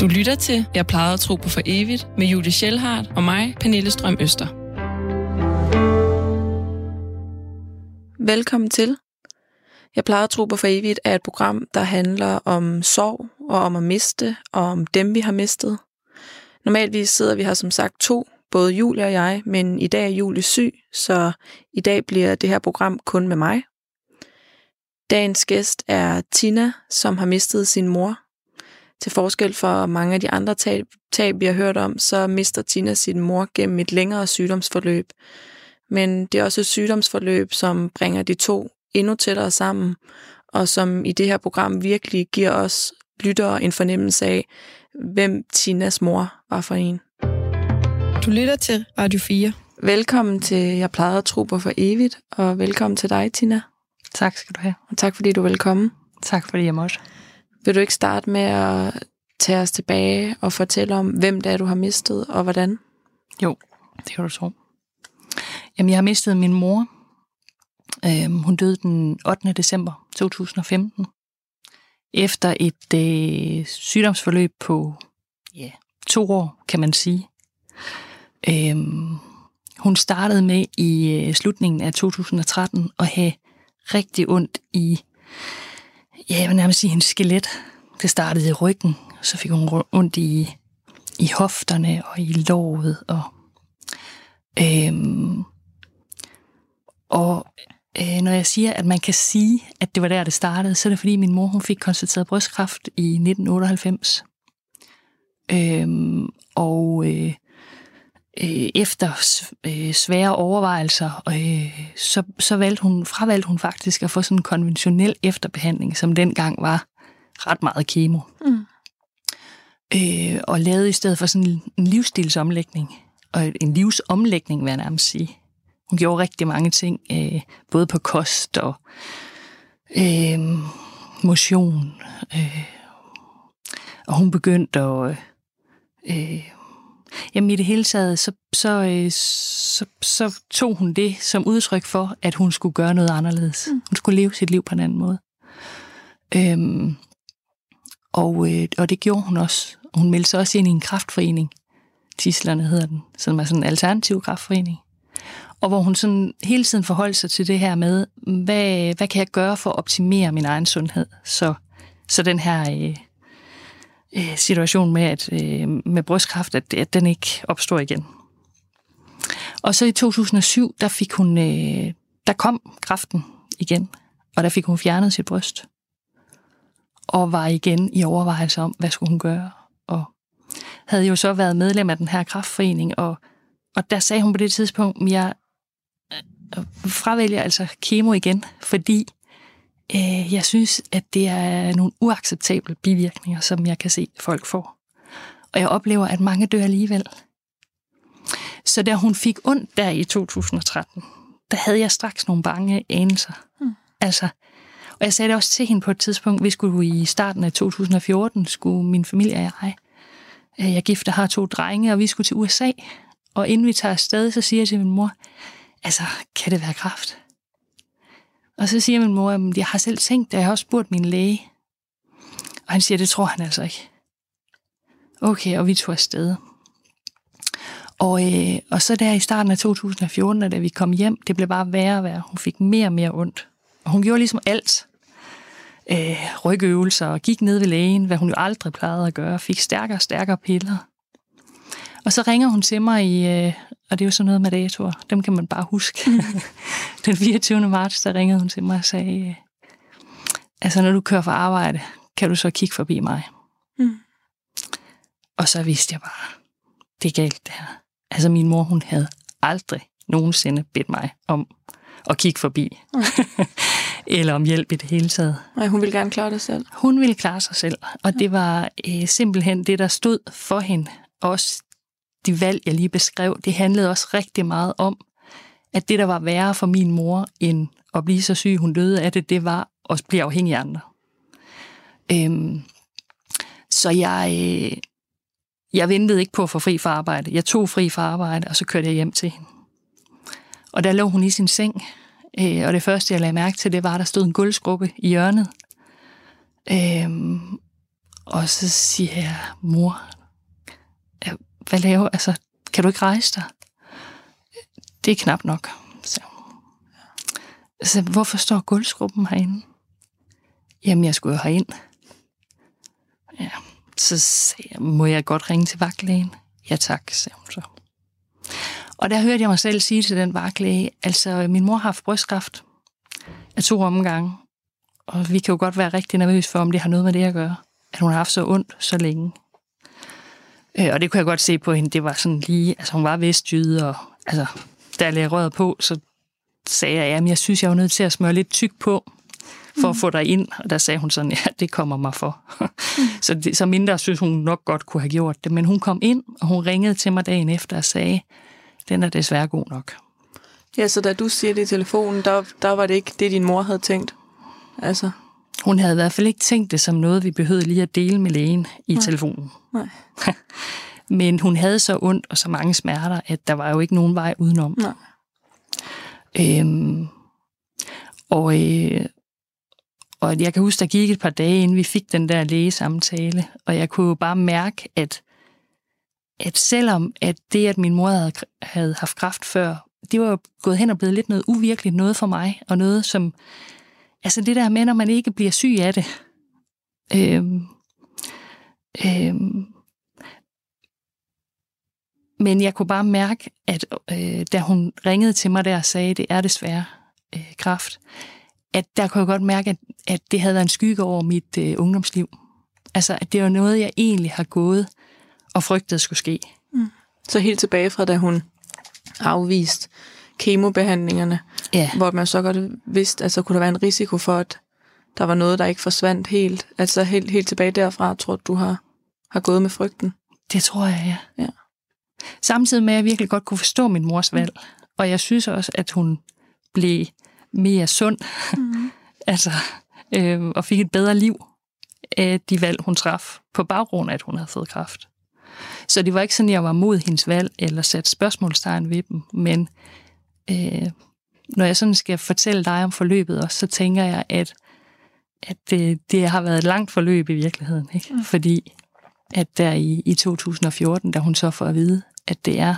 Du lytter til Jeg plejede at tro på for evigt med Julie Schellhardt og mig, Pernille Strøm Øster. Velkommen til. Jeg plejede at tro på for evigt er et program, der handler om sorg og om at miste og om dem, vi har mistet. Normaltvis sidder vi her som sagt to, både Julie og jeg, men i dag er Julie syg, så i dag bliver det her program kun med mig. Dagens gæst er Tina, som har mistet sin mor. Til forskel for mange af de andre tab, tab, vi har hørt om, så mister Tina sin mor gennem et længere sygdomsforløb. Men det er også et sygdomsforløb, som bringer de to endnu tættere sammen, og som i det her program virkelig giver os lyttere en fornemmelse af, hvem Tinas mor var for en. Du lytter til Radio 4. Velkommen til Jeg plejede at tro på for evigt, og velkommen til dig, Tina. Tak skal du have. Og tak fordi du vil komme. Tak fordi jeg måtte. Vil du ikke starte med at tage os tilbage og fortælle om, hvem det er, du har mistet, og hvordan? Jo, det kan du tro. Jamen, jeg har mistet min mor. Øhm, hun døde den 8. december 2015. Efter et øh, sygdomsforløb på ja, to år, kan man sige. Øhm, hun startede med i øh, slutningen af 2013 at have rigtig ondt i, ja, jeg vil nærmest sige hendes skelet. Det startede i ryggen, så fik hun ondt i, i hofterne og i låret. Og, øhm, og øh, når jeg siger, at man kan sige, at det var der, det startede, så er det fordi, min mor hun fik konstateret brystkræft i 1998. Øhm, og øh, øh, efter øh, svære overvejelser, øh, så, så valgte hun, fravalgte hun faktisk at få sådan en konventionel efterbehandling, som dengang var ret meget kemo. Mm. Øh, og lavede i stedet for sådan en livsstilsomlægning, og en livsomlægning, vil jeg nærmest sige. Hun gjorde rigtig mange ting, øh, både på kost og øh, motion. Øh, og hun begyndte at... Øh, jamen i det hele taget, så, så, øh, så, så tog hun det som udtryk for, at hun skulle gøre noget anderledes. Mm. Hun skulle leve sit liv på en anden måde. Øhm, og, øh, og det gjorde hun også. Hun meldte sig også ind i en kraftforening. Tislerne hedder den, som er sådan en alternativ kraftforening. Og hvor hun sådan hele tiden forholdt sig til det her med, hvad, hvad kan jeg gøre for at optimere min egen sundhed, så, så den her øh, øh, situation med, at, øh, med brystkræft, at, at den ikke opstår igen. Og så i 2007, der fik hun, øh, der kom kræften igen, og der fik hun fjernet sit bryst. Og var igen i overvejelse om, hvad skulle hun gøre. Og havde jo så været medlem af den her kraftforening, og, og der sagde hun på det tidspunkt, at jeg øh, fravælger altså kemo igen, fordi øh, jeg synes, at det er nogle uacceptable bivirkninger, som jeg kan se, folk får. Og jeg oplever, at mange dør alligevel. Så da hun fik ondt der i 2013, der havde jeg straks nogle bange anelser. Mm. Altså, og jeg sagde det også til hende på et tidspunkt, vi skulle i starten af 2014, skulle min familie og jeg, øh, jeg gifte har to drenge, og vi skulle til USA. Og inden vi tager afsted, så siger jeg til min mor, altså, kan det være kraft? Og så siger min mor, at jeg har selv tænkt det, jeg har også spurgt min læge. Og han siger, det tror han altså ikke. Okay, og vi tog afsted. Og, øh, og så der i starten af 2014, da vi kom hjem, det blev bare værre og værre. Hun fik mere og mere ondt. Og hun gjorde ligesom alt. Øh, rygøvelser og gik ned ved lægen, hvad hun jo aldrig plejede at gøre. Fik stærkere og stærkere piller. Og så ringer hun til mig i, øh, og det er jo sådan noget med datoer, dem kan man bare huske. Mm. Den 24. marts, der ringede hun til mig og sagde, altså når du kører for arbejde, kan du så kigge forbi mig? Mm. Og så vidste jeg bare, det er galt det her. Altså min mor, hun havde aldrig nogensinde bedt mig om at kigge forbi. Mm. Eller om hjælp i det hele taget. Nej, hun ville gerne klare det selv. Hun ville klare sig selv, og det var øh, simpelthen det, der stod for hende. Også de valg, jeg lige beskrev, det handlede også rigtig meget om, at det, der var værre for min mor, end at blive så syg, hun døde af det, det var at blive afhængig af andre. Øhm, så jeg, øh, jeg ventede ikke på at få fri fra arbejde. Jeg tog fri fra arbejde, og så kørte jeg hjem til hende. Og der lå hun i sin seng, øh, og det første, jeg lagde mærke til, det var, at der stod en gulvskruppe i hjørnet. Øhm, Og så siger jeg, mor, hvad laver Altså, kan du ikke rejse dig? Det er knap nok, så. Så hvorfor står gulvsgruppen herinde? Jamen, jeg skulle jo herind. Ja, så sagde jeg, må jeg godt ringe til vagtlægen? Ja tak, sagde hun så. Og der hørte jeg mig selv sige til den vagtlæge, altså min mor har haft brystkræft af to omgange, og vi kan jo godt være rigtig nervøse for, om det har noget med det at gøre, at hun har haft så ondt så længe. Øh, og det kunne jeg godt se på hende, det var sådan lige, altså hun var vestjyde, og altså, da jeg lagde røret på, så sagde jeg, at jeg synes, jeg var nødt til at smøre lidt tyk på, for at få dig ind. Og der sagde hun sådan, ja, det kommer mig for. så, det, så mindre synes hun nok godt kunne have gjort det. Men hun kom ind, og hun ringede til mig dagen efter og sagde, den er desværre god nok. Ja, så da du siger det i telefonen, der, der var det ikke det, din mor havde tænkt? Altså. Hun havde i hvert fald ikke tænkt det som noget, vi behøvede lige at dele med lægen i Nej. telefonen. Nej. Men hun havde så ondt og så mange smerter, at der var jo ikke nogen vej udenom. Nej. Øhm, og, øh, og jeg kan huske, der gik et par dage, inden vi fik den der lægesamtale, og jeg kunne jo bare mærke, at, at selvom at det, at min mor havde, havde haft kræft før, det var jo gået hen og blevet lidt noget uvirkeligt noget for mig, og noget som, altså det der med, når man ikke bliver syg af det. Øhm, øhm, men jeg kunne bare mærke, at øh, da hun ringede til mig der og sagde, det er desværre øh, kraft, at der kunne jeg godt mærke, at, at det havde været en skygge over mit øh, ungdomsliv. Altså, at det var noget, jeg egentlig har gået og frygtet skulle ske. Mm. Så helt tilbage fra, da hun afvist kemobehandlingerne, ja. hvor man så godt vidste, altså kunne der være en risiko for, at der var noget, der ikke forsvandt helt. Altså helt, helt tilbage derfra, tror du har, har gået med frygten? Det tror jeg, ja. ja. Samtidig med, at jeg virkelig godt kunne forstå min mors valg. Mm. Og jeg synes også, at hun blev mere sund. Mm. altså, øh, og fik et bedre liv af de valg, hun traf, på baggrund af, at hun havde fået kræft. Så det var ikke sådan, at jeg var mod hendes valg, eller sat spørgsmålstegn ved dem, men øh, når jeg sådan skal fortælle dig om forløbet også, så tænker jeg, at, at det, det har været et langt forløb i virkeligheden. Ikke? Mm. Fordi at der i, i 2014, da hun så får at vide, at det er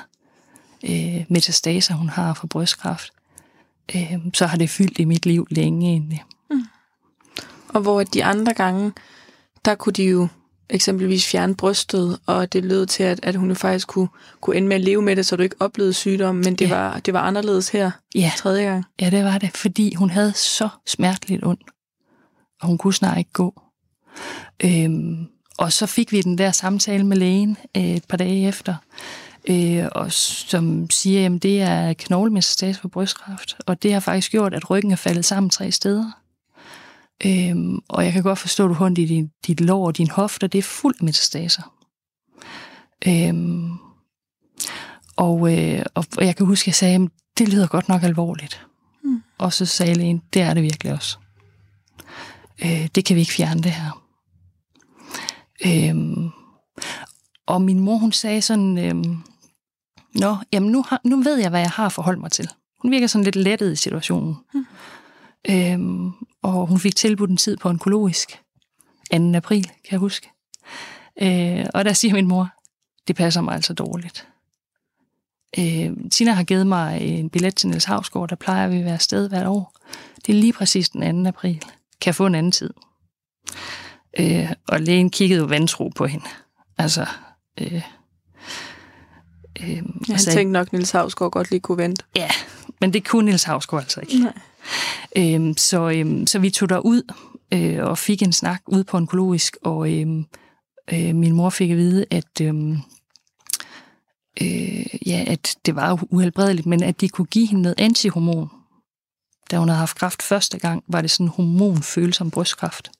øh, metastaser, hun har for brystkræft, øh, så har det fyldt i mit liv længe egentlig. Mm. Og hvor de andre gange, der kunne de jo eksempelvis fjerne brystet, og det lød til, at, at hun jo faktisk kunne, kunne ende med at leve med det, så du ikke oplevede sygdom, men det, ja. var, det var anderledes her ja. tredje gang. Ja, det var det, fordi hun havde så smerteligt ondt, og hun kunne snart ikke gå. Øhm, og så fik vi den der samtale med lægen øh, et par dage efter, øh, og som siger, at det er knoglemetastase for brystkræft, og det har faktisk gjort, at ryggen er faldet sammen tre steder. Øhm, og jeg kan godt forstå, at du har ondt i din, dit lår og din hofte, det er fuldt metastaser. Øhm, og, øh, og jeg kan huske, at jeg sagde, at det lyder godt nok alvorligt. Mm. Og så sagde lægen, det er det virkelig også. Øh, det kan vi ikke fjerne det her. Øhm, og min mor, hun sagde sådan, øhm, Nå, jamen nu, har, nu ved jeg, hvad jeg har at forholde mig til. Hun virker sådan lidt lettet i situationen. Mm. Øhm, og hun fik tilbudt en tid på onkologisk 2. april, kan jeg huske. Øh, og der siger min mor, det passer mig altså dårligt. Øh, Tina har givet mig en billet til Niels Havsgaard, der plejer vi at være afsted hvert år. Det er lige præcis den 2. april. Kan jeg få en anden tid? Øh, og lægen kiggede jo vantro på hende. Altså, øh, øh, ja, han altså, tænkte nok, at Niels Havsgaard godt lige kunne vente. Ja, men det kunne Niels Havsgaard altså ikke. Nej. Øhm, så, øhm, så vi tog ud øh, og fik en snak ud på onkologisk, og øhm, øh, min mor fik at vide, at, øhm, øh, ja, at det var uhelbredeligt, men at de kunne give hende noget antihormon. Da hun havde haft kræft første gang, var det sådan en hormonfølsom brystkræft,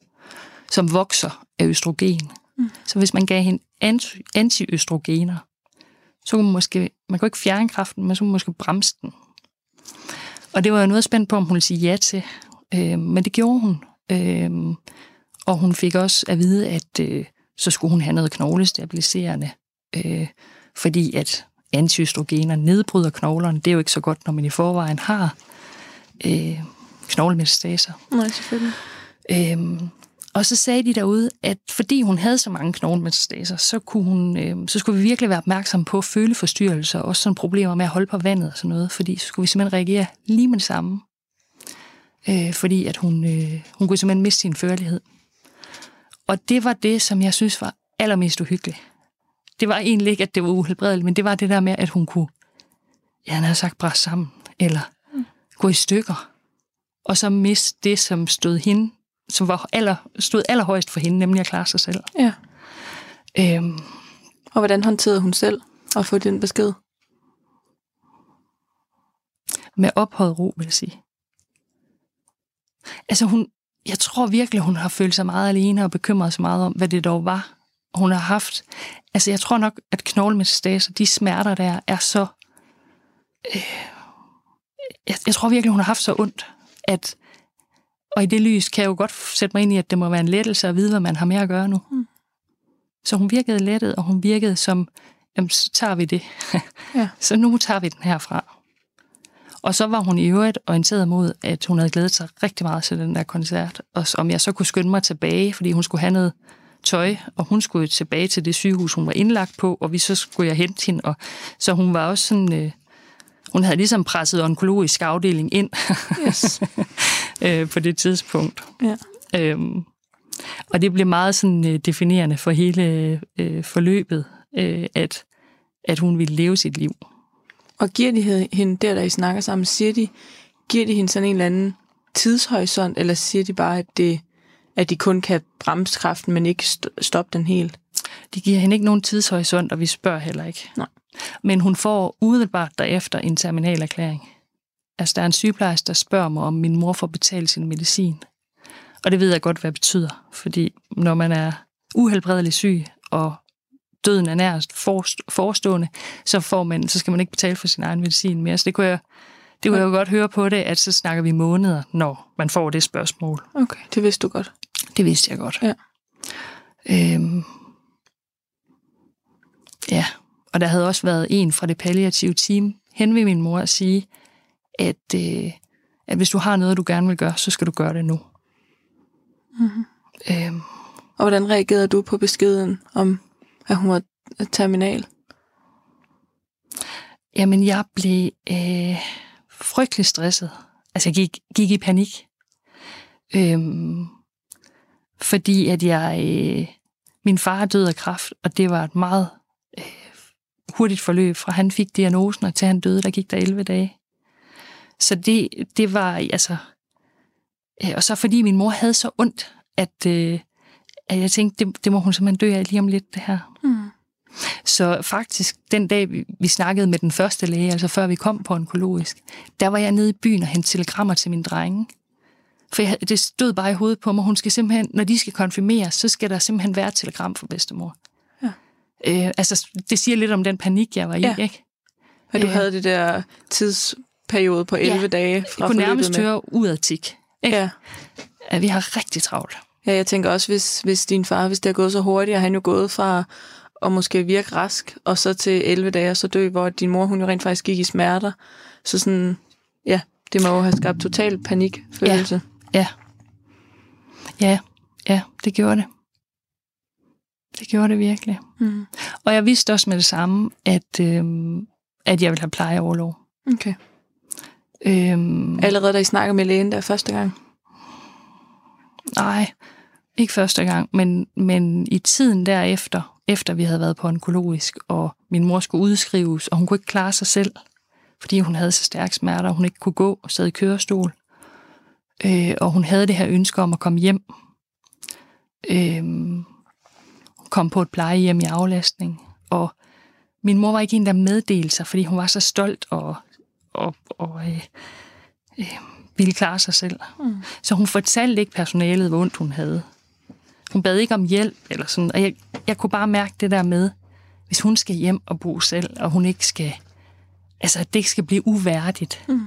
som vokser af østrogen. Mm. Så hvis man gav hende anti- antiøstrogener, så kunne man måske, man kunne ikke fjerne kræften, men så kunne man måske bremse den. Og det var jeg noget spændt på, om hun ville sige ja til. Øh, men det gjorde hun. Øh, og hun fik også at vide, at øh, så skulle hun have noget knoglestabiliserende. Øh, fordi at antiøstrogener nedbryder knoglerne. Det er jo ikke så godt, når man i forvejen har øh, knoglemetastaser. Nej, selvfølgelig. Øh, og så sagde de derude, at fordi hun havde så mange knoglemetastaser, så, kunne hun, øh, så skulle vi virkelig være opmærksom på føleforstyrrelser, og også sådan problemer med at holde på vandet og sådan noget, fordi så skulle vi simpelthen reagere lige med det samme. Øh, fordi at hun, øh, hun kunne simpelthen miste sin førlighed. Og det var det, som jeg synes var allermest uhyggeligt. Det var egentlig ikke, at det var uhelbredeligt, men det var det der med, at hun kunne, ja, han havde sagt, bræst sammen, eller mm. gå i stykker, og så miste det, som stod hende som var aller, stod allerhøjst for hende, nemlig at klare sig selv. Ja. Øhm, og hvordan håndterede hun selv at få den besked? Med ophøjet ro, vil jeg sige. Altså hun, jeg tror virkelig, hun har følt sig meget alene og bekymret sig meget om, hvad det dog var, hun har haft. Altså jeg tror nok, at knoglemetastaser, de smerter der, er så... Øh, jeg, jeg tror virkelig, hun har haft så ondt, at og i det lys kan jeg jo godt sætte mig ind i, at det må være en lettelse at vide, hvad man har med at gøre nu. Mm. Så hun virkede lettet, og hun virkede som, jamen, så tager vi det. ja. Så nu tager vi den herfra. Og så var hun i øvrigt orienteret mod, at hun havde glædet sig rigtig meget til den der koncert, og om jeg så kunne skynde mig tilbage, fordi hun skulle have noget tøj, og hun skulle tilbage til det sygehus, hun var indlagt på, og vi så skulle jeg hente hende. Og, så hun var også sådan, øh, hun havde ligesom presset onkologisk afdeling ind yes. øh, på det tidspunkt. Ja. Øhm, og det blev meget sådan øh, definerende for hele øh, forløbet, øh, at, at hun ville leve sit liv. Og giver de hende, der der I snakker sammen, siger de, giver de hende sådan en eller anden tidshorisont, eller siger de bare, at, det, at de kun kan bremse kraften, men ikke stoppe den helt? De giver hende ikke nogen tidshorisont, og vi spørger heller ikke. Nej. Men hun får umiddelbart derefter en terminalerklæring. Altså, der er en sygeplejerske, der spørger mig, om min mor får betalt sin medicin. Og det ved jeg godt, hvad det betyder. Fordi når man er uhelbredelig syg, og døden er nærmest forestående, så, får man, så skal man ikke betale for sin egen medicin mere. Så det kunne jeg, det kunne jeg jo godt høre på det, at så snakker vi måneder, når man får det spørgsmål. Okay, det vidste du godt. Det vidste jeg godt. Ja. Øhm, ja, og der havde også været en fra det palliative team hen ved min mor og sige, at, øh, at hvis du har noget, du gerne vil gøre, så skal du gøre det nu. Mm-hmm. Øhm. Og hvordan reagerede du på beskeden om, at hun var terminal? Jamen, jeg blev øh, frygtelig stresset. Altså, jeg gik, gik i panik. Øhm, fordi at jeg... Øh, min far døde af kræft, og det var et meget øh, hurtigt forløb, fra han fik diagnosen og til han døde, der gik der 11 dage. Så det, det var, altså... Øh, og så fordi min mor havde så ondt, at, øh, at jeg tænkte, det, det må hun simpelthen dø af lige om lidt, det her. Mm. Så faktisk, den dag vi, vi snakkede med den første læge, altså før vi kom på onkologisk, der var jeg nede i byen og hentede telegrammer til min drenge. For jeg, det stod bare i hovedet på mig, hun skal simpelthen, når de skal konfirmeres, så skal der simpelthen være et telegram for bedstemor. Øh, altså, det siger lidt om den panik, jeg var i, ja. ikke? At du øh, havde det der tidsperiode på 11 ja, dage fra jeg kunne nærmest med. høre udatik. Ikke? Ja. At vi har rigtig travlt. Ja, jeg tænker også, hvis, hvis din far, hvis det er gået så hurtigt, og han jo gået fra at måske virke rask, og så til 11 dage, og så dø, hvor din mor, hun jo rent faktisk gik i smerter. Så sådan, ja, det må jo have skabt total panikfølelse. Ja. Ja, ja, ja det gjorde det. Det gjorde det virkelig. Mm. Og jeg vidste også med det samme, at, øhm, at jeg ville have plejeoverlov. Okay. Øhm, Allerede da I snakkede med lægen der første gang? Nej, ikke første gang, men, men i tiden derefter, efter vi havde været på onkologisk, og min mor skulle udskrives, og hun kunne ikke klare sig selv, fordi hun havde så stærke smerter, og hun ikke kunne gå og sad i kørestol. Øh, og hun havde det her ønske om at komme hjem. Øh, kom på et plejehjem i aflastning, og min mor var ikke en, der meddelte sig, fordi hun var så stolt og, og, og øh, øh, ville klare sig selv. Mm. Så hun fortalte ikke personalet, hvor ondt hun havde. Hun bad ikke om hjælp, eller sådan, og jeg, jeg kunne bare mærke det der med, hvis hun skal hjem og bo selv, og hun ikke skal, altså at det ikke skal blive uværdigt, mm.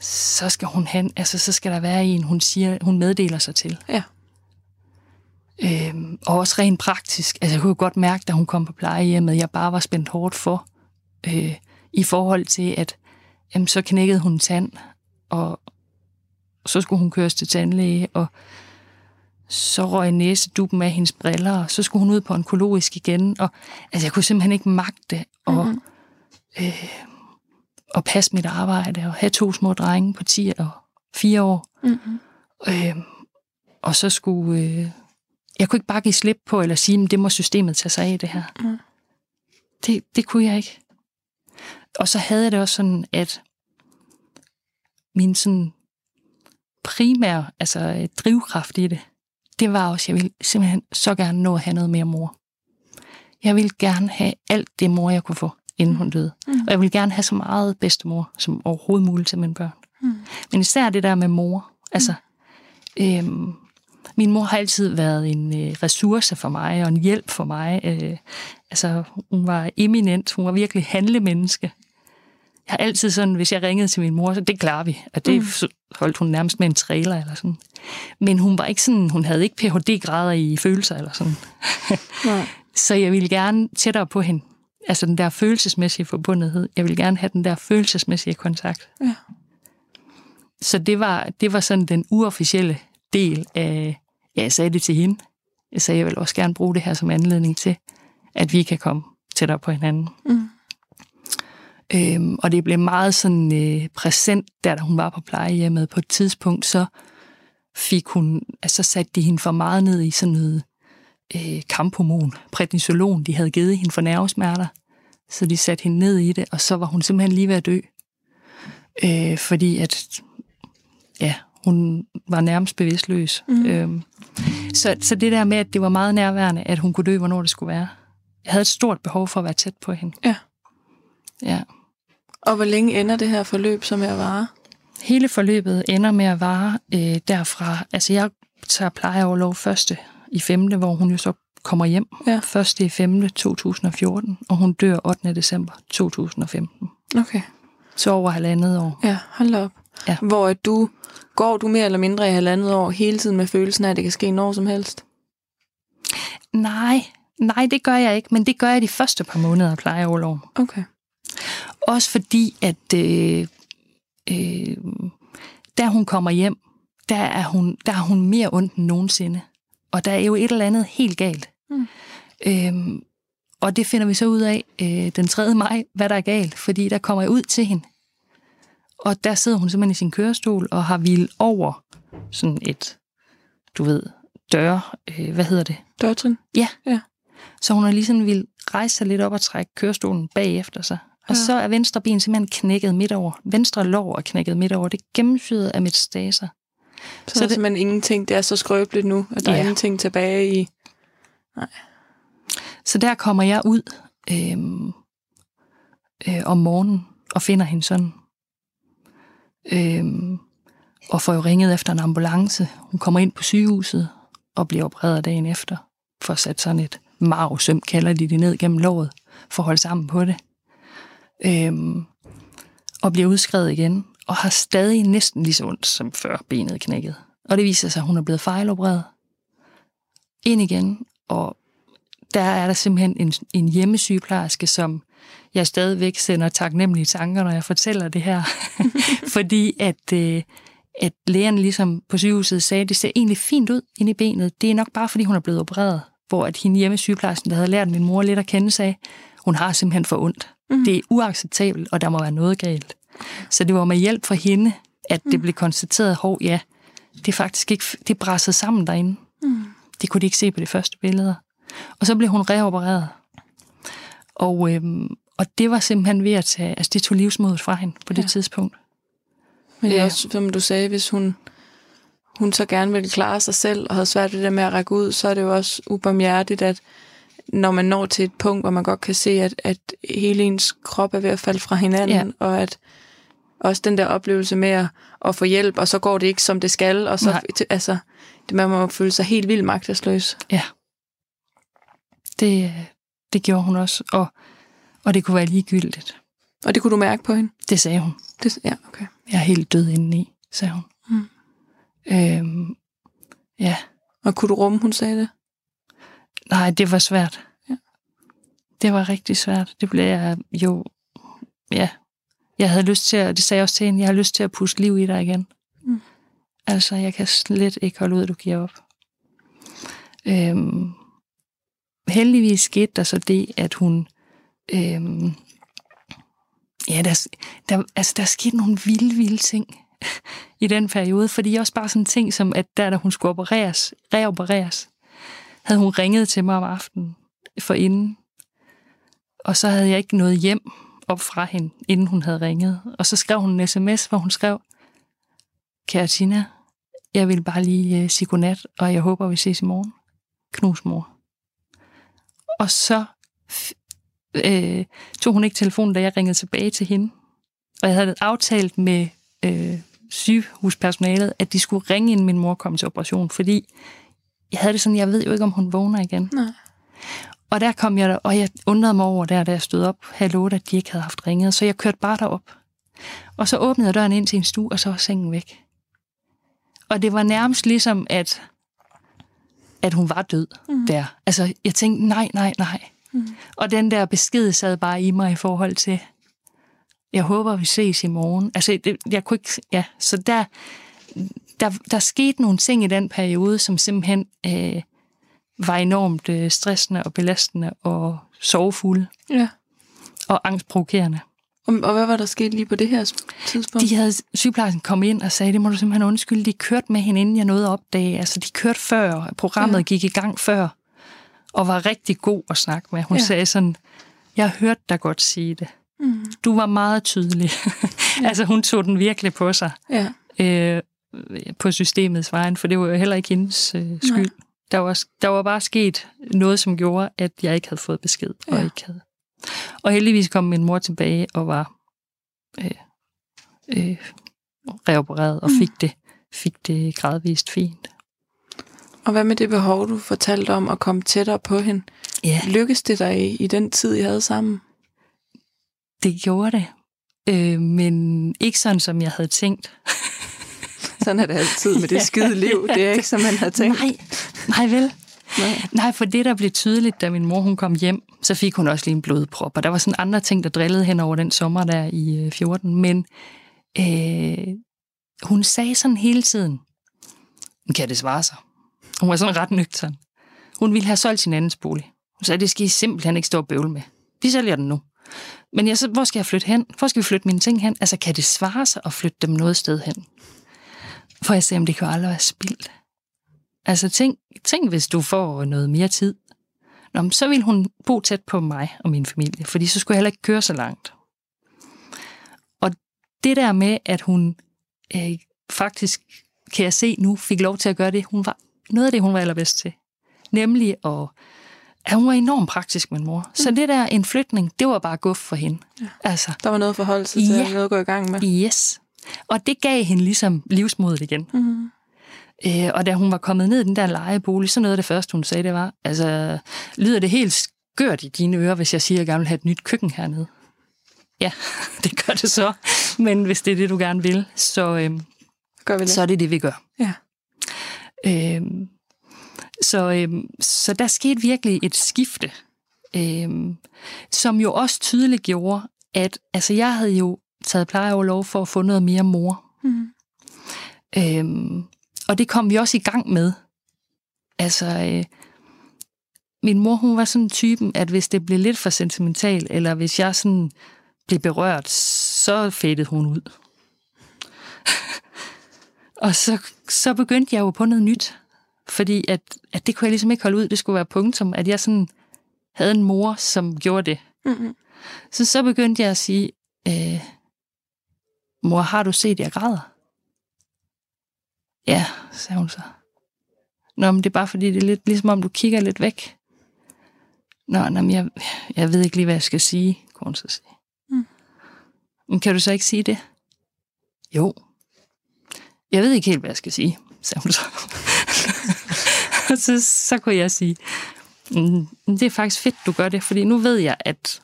så skal hun hen, altså så skal der være en, hun siger, hun meddeler sig til. Ja. Øhm, og også rent praktisk. Altså, jeg kunne godt mærke, da hun kom på plejehjemmet, jeg bare var spændt hårdt for. Øh, I forhold til, at jamen, så knækkede hun tand, og så skulle hun køres til tandlæge, og så røg næseduppen af hendes briller, og så skulle hun ud på onkologisk igen. Og, altså, jeg kunne simpelthen ikke magte at, mm-hmm. øh, at passe mit arbejde og have to små drenge på 10 og 4 år. Mm-hmm. Øh, og så skulle... Øh, jeg kunne ikke bare give slip på, eller sige, at det må systemet tage sig af, det her. Mm. Det, det kunne jeg ikke. Og så havde jeg det også sådan, at min sådan primære altså, drivkraft i det, det var også, at jeg ville simpelthen så gerne nå at have noget mere mor. Jeg ville gerne have alt det mor, jeg kunne få, inden hun døde. Mm. Og jeg ville gerne have så meget bedstemor som overhovedet muligt til mine børn. Mm. Men især det der med mor. Altså, øhm, min mor har altid været en øh, ressource for mig og en hjælp for mig. Øh, altså, hun var eminent. Hun var virkelig handlemenneske. Jeg har altid sådan, hvis jeg ringede til min mor, så det klarer vi. Og det mm. holdt hun nærmest med en trailer eller sådan. Men hun var ikke sådan, hun havde ikke Ph.D.-grader i følelser eller sådan. Nej. så jeg ville gerne tættere på hende. Altså den der følelsesmæssige forbundethed. Jeg ville gerne have den der følelsesmæssige kontakt. Ja. Så det var, det var sådan den uofficielle del af, ja, jeg sagde det til hende. Jeg sagde, jeg vil også gerne bruge det her som anledning til, at vi kan komme tættere på hinanden. Mm. Øhm, og det blev meget sådan øh, præsent, der da hun var på plejehjemmet. På et tidspunkt, så fik hun, altså satte de hende for meget ned i sådan noget øh, kamphormon, prednisolon, de havde givet hende for nervesmerter. Så de satte hende ned i det, og så var hun simpelthen lige ved at dø. Øh, fordi at, ja, hun var nærmest bevidstløs. Mhm. Øhm, så, så det der med, at det var meget nærværende, at hun kunne dø, hvornår det skulle være. Jeg havde et stort behov for at være tæt på hende. Ja. Ja. Og hvor længe ender det her forløb, som jeg var? Hele forløbet ender med at vare øh, derfra. Altså, jeg tager plejeoverlov første i 5., hvor hun jo så kommer hjem. Ja. Første i 5. 2014, og hun dør 8. december 2015. Okay. Så over halvandet år. Ja, hold op. Ja. Hvor at du, går du mere eller mindre i halvandet år hele tiden med følelsen af, at det kan ske når som helst? Nej, nej, det gør jeg ikke, men det gør jeg de første par måneder af plejeoverlov. Okay. Også fordi, at øh, øh, da hun kommer hjem, der er hun, der er hun mere ondt end nogensinde. Og der er jo et eller andet helt galt. Mm. Øhm, og det finder vi så ud af øh, den 3. maj, hvad der er galt, fordi der kommer jeg ud til hende. Og der sidder hun simpelthen i sin kørestol og har hvilet over sådan et, du ved, dør, øh, hvad hedder det? Dørtrin? Ja. Ja. Så hun har lige sådan vil rejse sig lidt op og trække kørestolen bagefter sig. Og Ja. så er venstre ben simpelthen knækket midt over. Venstre lår er knækket midt over. Det er gennemsyret af metastaser. Så, Så så er det- simpelthen ingenting. Det er så skrøbeligt nu, at der Ja. er ingenting tilbage i... Så der kommer jeg ud øhm, øh, om morgenen og finder hende sådan. Øhm, og får jo ringet efter en ambulance. Hun kommer ind på sygehuset og bliver opereret dagen efter. For at sætte sådan et marvsøm, kalder de det, ned gennem låret, for at holde sammen på det. Øhm, og bliver udskrevet igen, og har stadig næsten lige så ondt som før benet knækkede. Og det viser sig, at hun er blevet fejlopereret. Ind igen, og der er der simpelthen en, en hjemmesygeplejerske, som jeg stadigvæk sender taknemmelige tanker, når jeg fortæller det her. Fordi at, øh, at lægerne ligesom på sygehuset sagde, at det ser egentlig fint ud inde i benet. Det er nok bare, fordi hun er blevet opereret. Hvor at hende hjemmesygeplejersken, der havde lært min mor lidt at kende, sagde, hun har simpelthen for ondt. Mm. Det er uacceptabelt, og der må være noget galt. Så det var med hjælp fra hende, at det blev konstateret, hov, ja, det er faktisk ikke, det brassede sammen derinde. Mm. Det kunne de ikke se på de første billeder. Og så blev hun reopereret. Og, øhm, og det var simpelthen ved at tage, altså det tog livsmodet fra hende på det Ja. tidspunkt. Men det er også, som du sagde, hvis hun, hun så gerne ville klare sig selv og havde svært ved det der med at række ud, så er det jo også ubarmhjertigt, at når man når til et punkt, hvor man godt kan se, at, at hele ens krop er ved at falde fra hinanden, ja. og at også den der oplevelse med at, at få hjælp, og så går det ikke, som det skal, og så, Nej. altså, det, man må føle sig helt vildt magtesløs. Ja. Det, det gjorde hun også, og, og det kunne være ligegyldigt. Og det kunne du mærke på hende? Det sagde hun. Det, ja, okay. Jeg er helt død indeni, sagde hun. Mm. Øhm, ja, Og kunne du rumme, hun sagde det? nej, det var svært. Ja. Det var rigtig svært. Det blev jeg jo, ja. Jeg havde lyst til at, det sagde jeg også til hende, jeg har lyst til at puste liv i dig igen. Mm. Altså, jeg kan slet ikke holde ud, at du giver op. Øhm, heldigvis skete der så det, at hun... Øhm, ja, der, der, altså, der skete nogle vilde, vilde ting i den periode, fordi også bare sådan ting som, at der, da hun skulle opereres, reopereres, havde hun ringet til mig om aftenen for inden, og så havde jeg ikke noget hjem op fra hende, inden hun havde ringet. Og så skrev hun en sms, hvor hun skrev, Kære Tina, jeg vil bare lige uh, sige godnat, og jeg håber, vi ses i morgen. Knus mor. Og så øh, tog hun ikke telefonen, da jeg ringede tilbage til hende. Og jeg havde aftalt med øh, sygehuspersonalet, at de skulle ringe, inden min mor kom til operation, fordi jeg havde det sådan, jeg ved jo ikke, om hun vågner igen. Nej. Og der kom jeg, og jeg undrede mig over der, da jeg stod op, hallo, at de ikke havde haft ringet, så jeg kørte bare derop. Og så åbnede jeg døren ind til en stue, og så var sengen væk. Og det var nærmest ligesom, at, at hun var død mm. der. Altså, jeg tænkte, nej, nej, nej. Mm. Og den der besked sad bare i mig i forhold til, jeg håber, vi ses i morgen. Altså, det, jeg kunne ikke, ja, så der, der, der skete nogle ting i den periode, som simpelthen øh, var enormt øh, stressende og belastende og sovefulde. Ja. Og angstprovokerende. Og, og hvad var der sket lige på det her tidspunkt? De havde sygeplejersken kom ind og sagde, det må du simpelthen undskylde, de kørte med hende, inden jeg nåede at opdage. Altså, de kørte før, programmet ja. gik i gang før, og var rigtig god at snakke med. Hun ja. sagde sådan, jeg hørte dig godt sige det. Mm. Du var meget tydelig. Ja. altså, hun tog den virkelig på sig. Ja. Øh, på systemets vejen, for det var jo heller ikke hendes øh, skyld. Der var, der var bare sket noget, som gjorde, at jeg ikke havde fået besked, og ja. ikke havde. Og heldigvis kom min mor tilbage og var øh, øh, reopereret og mm. fik det, fik det gradvist fint. Og hvad med det behov, du fortalte om at komme tættere på hende? Ja. Lykkedes det dig i, i den tid, I havde sammen? Det gjorde det, øh, men ikke sådan, som jeg havde tænkt. sådan er det altid med det skide liv. Det er ikke, som man havde tænkt. Nej, nej vel. Nej. Nej, for det, der blev tydeligt, da min mor hun kom hjem, så fik hun også lige en blodprop, og der var sådan andre ting, der drillede hen over den sommer der i 14, men øh, hun sagde sådan hele tiden, kan det svare sig? Hun var sådan ret nøgtern. Hun ville have solgt sin andens bolig. Hun sagde, det skal I simpelthen ikke stå og bøvle med. Vi sælger den nu. Men jeg så, hvor skal jeg flytte hen? Hvor skal vi flytte mine ting hen? Altså, kan det svare sig at flytte dem noget sted hen? For jeg sagde, om det kan jo aldrig være spildt. Altså, tænk, tænk, hvis du får noget mere tid. Nå, men så vil hun bo tæt på mig og min familie, fordi så skulle jeg heller ikke køre så langt. Og det der med, at hun øh, faktisk, kan jeg se nu, fik lov til at gøre det, hun var noget af det, hun var allerbedst til. Nemlig at Ja, hun var enormt praktisk, min mor. Så mm. det der en flytning, det var bare guf for hende. Ja. Altså, der var noget at forholde sig til, ja. noget at gå i gang med. Yes. Og det gav hende ligesom livsmodet igen. Mm. Øh, og da hun var kommet ned i den der lejebolig, så noget af det første, hun sagde, det var, altså, lyder det helt skørt i dine ører, hvis jeg siger, at jeg gerne vil have et nyt køkken hernede? Ja, det gør det så. Men hvis det er det, du gerne vil, så, øhm, gør vi det. så er det det, vi gør. Ja. Øhm, så, øhm, så der skete virkelig et skifte, øhm, som jo også tydeligt gjorde, at altså, jeg havde jo taget pleje over lov for at få noget mere mor. Mm. Øhm, og det kom vi også i gang med. Altså, øh, min mor, hun var sådan typen, at hvis det blev lidt for sentimental, eller hvis jeg sådan blev berørt, så fættede hun ud. og så, så begyndte jeg jo på noget nyt. Fordi at, at det kunne jeg ligesom ikke holde ud. Det skulle være punktum, at jeg sådan havde en mor, som gjorde det. Mm-hmm. Så så begyndte jeg at sige, øh, mor, har du set, jeg græder? Ja, sagde hun så. Nå, men det er bare fordi, det er lidt ligesom om, du kigger lidt væk. Nå, nå men jeg, jeg ved ikke lige, hvad jeg skal sige, kunne hun så sige. Mm. Men kan du så ikke sige det? Jo. Jeg ved ikke helt, hvad jeg skal sige, sagde hun så. så, så kunne jeg sige, mm, det er faktisk fedt, du gør det, fordi nu ved jeg, at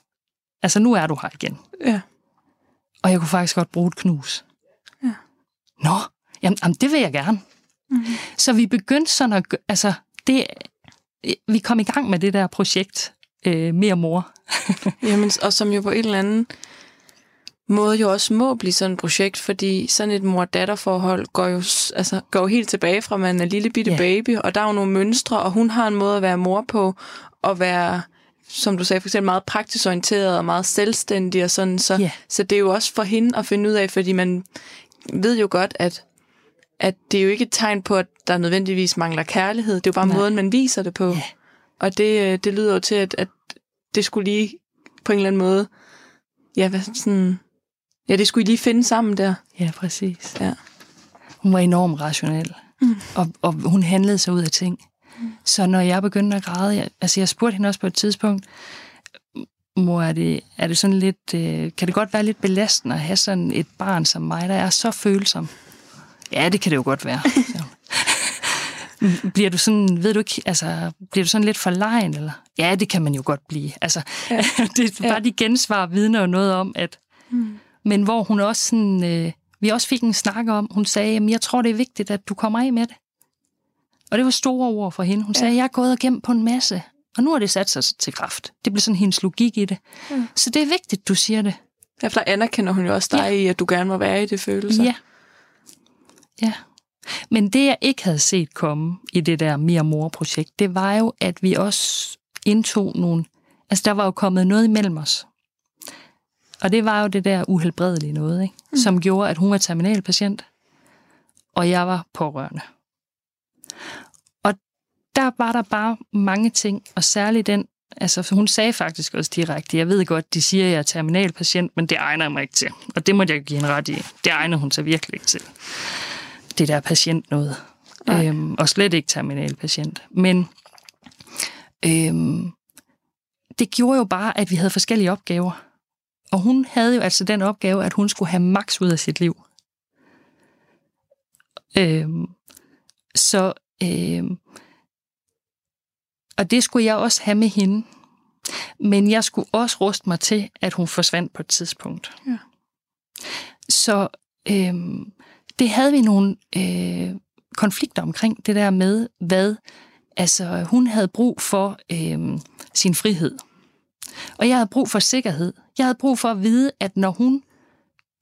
altså, nu er du her igen. Ja. Og jeg kunne faktisk godt bruge et knus. Ja. Nå, jamen, jamen det vil jeg gerne. Mm. Så vi begyndte sådan at, altså, det, vi kom i gang med det der projekt, øh, Mere Mor. jamen, og som jo på en eller anden måde jo også må blive sådan et projekt, fordi sådan et mor-datter-forhold går jo, altså, går jo helt tilbage fra, man er lille bitte Ja. baby, og der er jo nogle mønstre, og hun har en måde at være mor på, og være, som du sagde, for eksempel meget praktisk orienteret og meget selvstændig og sådan, så, Ja. så det er jo også for hende at finde ud af, fordi man ved jo godt, at, at det er jo ikke et tegn på, at der nødvendigvis mangler kærlighed, det er jo bare Nej. måden, man viser det på. Ja. Og det, øh, det lyder jo til, at, at det skulle lige på en eller anden måde, ja, hvad sådan, ja, det skulle I lige finde sammen der. Ja, præcis. Ja. Hun var enormt rationel, mm. og, og hun handlede sig ud af ting. Mm. Så når jeg begyndte at græde, jeg, altså jeg spurgte hende også på et tidspunkt, mor, er det, er det sådan lidt, øh, kan det godt være lidt belastende at have sådan et barn som mig, der er så følsom? Ja, det kan det jo godt være. Så. Bliver du sådan, ved du ikke, altså, bliver du sådan lidt for lejen, eller? Ja, det kan man jo godt blive. Altså, ja. det er bare Ja. de gensvar vidner jo noget om, at, mm. Men hvor hun også sådan, øh, vi også fik en snak om, hun sagde, jamen, jeg tror, det er vigtigt, at du kommer af med det. Og det var store ord for hende. Hun sagde, jeg er gået og gemt på en masse, og nu har det sat sig til kraft. Det blev sådan hendes logik i det. Mm. Så det er vigtigt, du siger det. Derfor anerkender hun jo også dig Ja. ja. i, at du gerne må være i det følelse. Ja. Ja. Men det, jeg ikke havde set komme i det der Mere Mor-projekt, det var jo, at vi også indtog nogle... Altså, der var jo kommet noget imellem os. Og det var jo det der uhelbredelige noget, ikke? Mm. som gjorde, at hun var terminalpatient, og jeg var pårørende. Og der var der bare mange ting, og særligt den, altså hun sagde faktisk også direkte, jeg ved godt, de siger, at jeg er terminalpatient, men det egner jeg mig ikke til. Og det måtte jeg give hende ret i. Det egner hun sig virkelig ikke til. Det der patient noget. Nej. Øhm, og slet ikke terminalpatient. Men øhm, det gjorde jo bare, at vi havde forskellige opgaver. Og hun havde jo altså den opgave, at hun skulle have maks ud af sit liv. Øhm, så, øhm, og det skulle jeg også have med hende. Men jeg skulle også ruste mig til, at hun forsvandt på et tidspunkt. Ja. Så øhm, det havde vi nogle øh, konflikter omkring, det der med, hvad altså, hun havde brug for øh, sin frihed. Og jeg havde brug for sikkerhed. Jeg havde brug for at vide, at når hun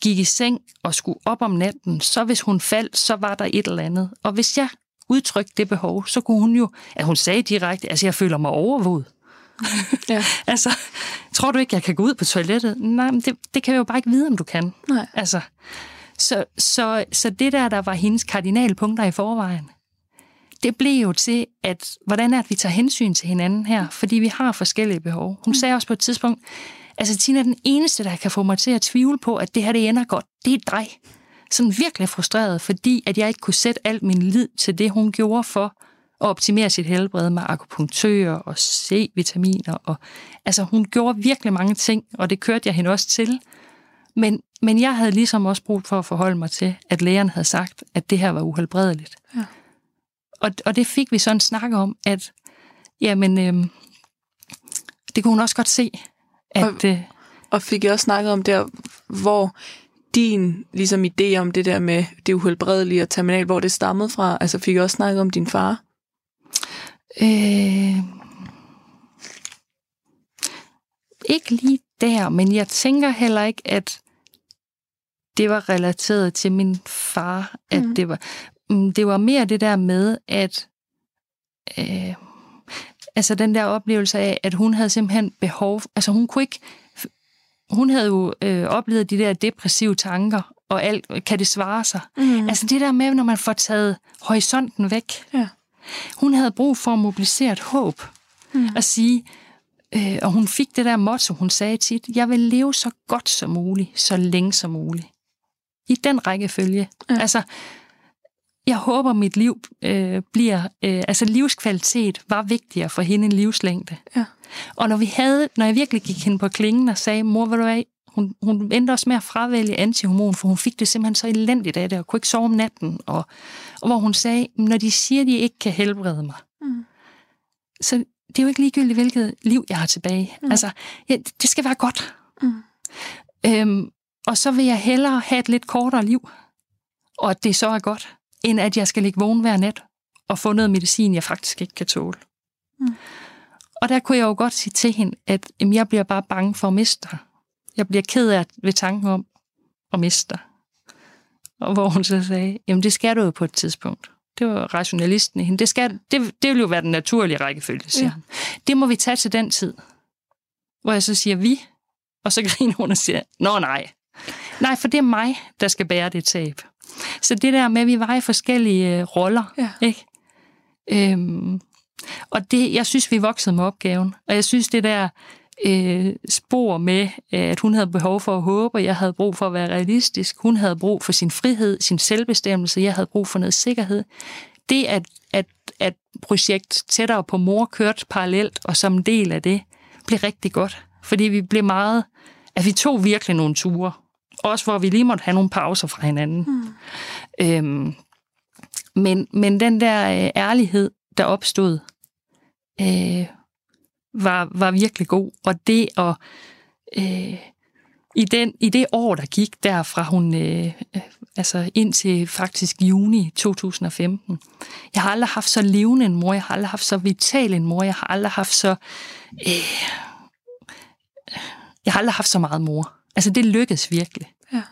gik i seng og skulle op om natten, så hvis hun faldt, så var der et eller andet. Og hvis jeg udtrykte det behov, så kunne hun jo, at hun sagde direkte, altså jeg føler mig overvåget. Ja. Altså, tror du ikke, jeg kan gå ud på toilettet? Nej, men det, det kan jeg jo bare ikke vide, om du kan. Nej. Altså, så, så, så det der, der var hendes kardinalpunkter i forvejen, det blev jo til, at hvordan er det, vi tager hensyn til hinanden her, fordi vi har forskellige behov. Hun sagde også på et tidspunkt, altså Tina, den eneste, der kan få mig til at tvivle på, at det her det ender godt, det er dig. Sådan virkelig frustreret, fordi at jeg ikke kunne sætte alt min lid til det, hun gjorde for at optimere sit helbred med akupunktører og C-vitaminer. Og, altså hun gjorde virkelig mange ting, og det kørte jeg hende også til. Men, men jeg havde ligesom også brug for at forholde mig til, at lægeren havde sagt, at det her var uhelbredeligt. Ja. Og, og det fik vi så en snak om, at jamen, øhm, det kunne hun også godt se. At, Og- øh, Og fik jeg også snakket om der, hvor din ligesom idé om det der med det uhelbredelige og terminal, hvor det stammede fra, altså fik jeg også snakket om din far. øh, ikke lige der, men jeg tænker heller ikke, at det var relateret til min far, at mm. det var det var mere det der med, at øh, altså den der oplevelse af, at hun havde simpelthen behov, altså hun kunne ikke, hun havde jo øh, oplevet de der depressive tanker, og alt, kan det svare sig? Mm. Altså det der med, når man får taget horisonten væk. Ja. Hun havde brug for at mobilisere et håb. Mm. At sige, øh, og hun fik det der motto, hun sagde tit, jeg vil leve så godt som muligt, så længe som muligt. I den rækkefølge. Ja. Altså, jeg håber, mit liv øh, bliver... Øh, altså, livskvalitet var vigtigere for hende end livslængde. Ja. Og når vi havde, når jeg virkelig gik hende på klingen og sagde, mor, vil du hvad, hun, hun endte også med at fravælge antihormon, for hun fik det simpelthen så elendigt af det, og kunne ikke sove om natten. Og, og hvor hun sagde, når de siger, de ikke kan helbrede mig, Mm. så det er jo ikke ligegyldigt, hvilket liv jeg har tilbage. Mm. Altså, ja, det skal være godt. Mm. Øhm, og så vil jeg hellere have et lidt kortere liv, og at det så er godt, end at jeg skal ligge vågen hver nat og få noget medicin, jeg faktisk ikke kan tåle. Mm. Og der kunne jeg jo godt sige til hende, at jamen, jeg bliver bare bange for at miste dig. Jeg bliver ked af ved tanken om, at miste dig. Og hvor hun så sagde, jamen det skal du jo på et tidspunkt. Det var rationalisten i hende. Det, skal, det, det vil jo være den naturlige rækkefølge, siger ja. Det må vi tage til den tid. Hvor jeg så siger vi, og så griner hun og siger, nå nej. Nej, for det er mig, der skal bære det tab. Så det der med, at vi var i forskellige øh, roller, ja. ikke? Øhm, og det, jeg synes, vi voksede med opgaven. Og jeg synes, det der øh, spor med, at hun havde behov for at håbe, og jeg havde brug for at være realistisk. Hun havde brug for sin frihed, sin selvbestemmelse. Jeg havde brug for noget sikkerhed. Det, at, at, at projekt tættere på mor kørt parallelt, og som en del af det, blev rigtig godt. Fordi vi blev meget... At vi tog virkelig nogle ture. Også hvor vi lige måtte have nogle pauser fra hinanden. Mm. Øhm, men, men den der øh, ærlighed, der opstod, øh, var, var virkelig god. Og det at... Øh, i, den, I det år, der gik derfra hun, øh, altså ind til faktisk juni 2015, jeg har aldrig haft så levende en mor, jeg har aldrig haft så vital en mor, jeg har aldrig haft så... Øh, jeg har aldrig haft så meget mor. Altså, det lykkedes virkelig. Ja.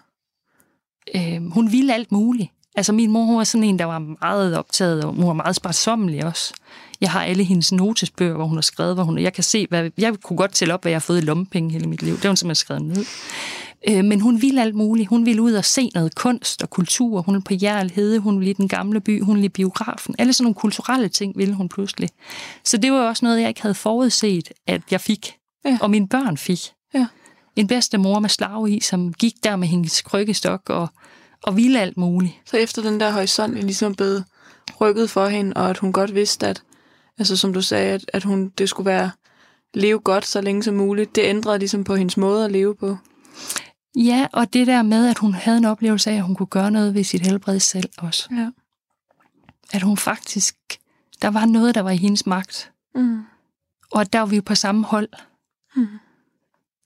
Øh, hun ville alt muligt. Altså, min mor hun var sådan en, der var meget optaget, og hun var meget sparsommelig også. Jeg har alle hendes notesbøger, hvor hun har skrevet, hvor hun, jeg kan se, hvad, jeg kunne godt tælle op, hvad jeg har fået i lommepenge hele mit liv. Det har hun simpelthen skrevet ned. Øh, men hun ville alt muligt. Hun ville ud og se noget kunst og kultur. Hun ville på Jærl Hede, hun ville i den gamle by, hun ville i biografen. Alle sådan nogle kulturelle ting ville hun pludselig. Så det var også noget, jeg ikke havde forudset, at jeg fik. Ja. Og mine børn fik. Ja. En bedste mor med slag i, som gik der med hendes krykkestok og, og ville alt muligt. Så efter den der horisont ligesom blev rykket for hende, og at hun godt vidste, at Altså som du sagde, at, at hun, det skulle være leve godt så længe som muligt. Det ændrede ligesom på hendes måde at leve på. Ja, og det der med, at hun havde en oplevelse af, at hun kunne gøre noget ved sit helbred selv også. Ja. At hun faktisk, der var noget, der var i hendes magt. Mm. Og at der var vi på samme hold. Mm.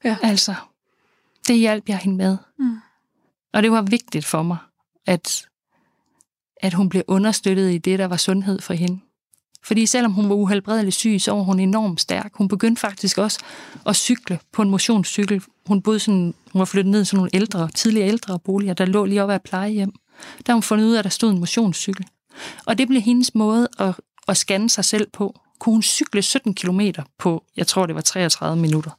Ja. Altså, det hjalp jeg hende med. Mm. Og det var vigtigt for mig, at, at hun blev understøttet i det, der var sundhed for hende. Fordi selvom hun var uhelbredelig syg, så var hun enormt stærk. Hun begyndte faktisk også at cykle på en motionscykel. Hun, boede sådan, hun var flyttet ned sådan nogle ældre, tidligere ældre boliger, der lå lige op ad plejehjem. Der hun fundet ud af, at der stod en motionscykel. Og det blev hendes måde at, at scanne sig selv på. Kunne hun cykle 17 km på, jeg tror det var 33 minutter.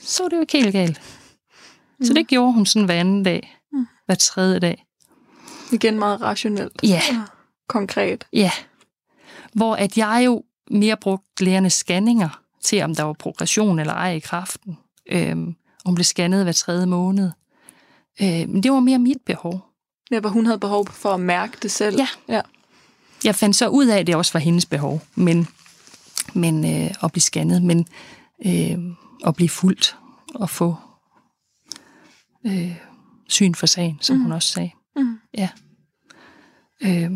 Så var det jo ikke helt galt. Mm. Så det gjorde hun sådan hver anden dag, mm. hver tredje dag. Igen meget rationelt. Ja. Konkret. Ja. Hvor at jeg jo mere brugte lærernes scanninger til, om der var progression eller ej i kraften. Øhm, hun blev scannet hver tredje måned. Øhm, det var mere mit behov. Ja, hvor hun havde behov for at mærke det selv. Ja. ja. Jeg fandt så ud af, at det også var hendes behov, men, men øh, at blive scannet, men øh, at blive fuldt og få øh, syn for sagen, som mm. hun også sagde. Mm. Ja. Øh,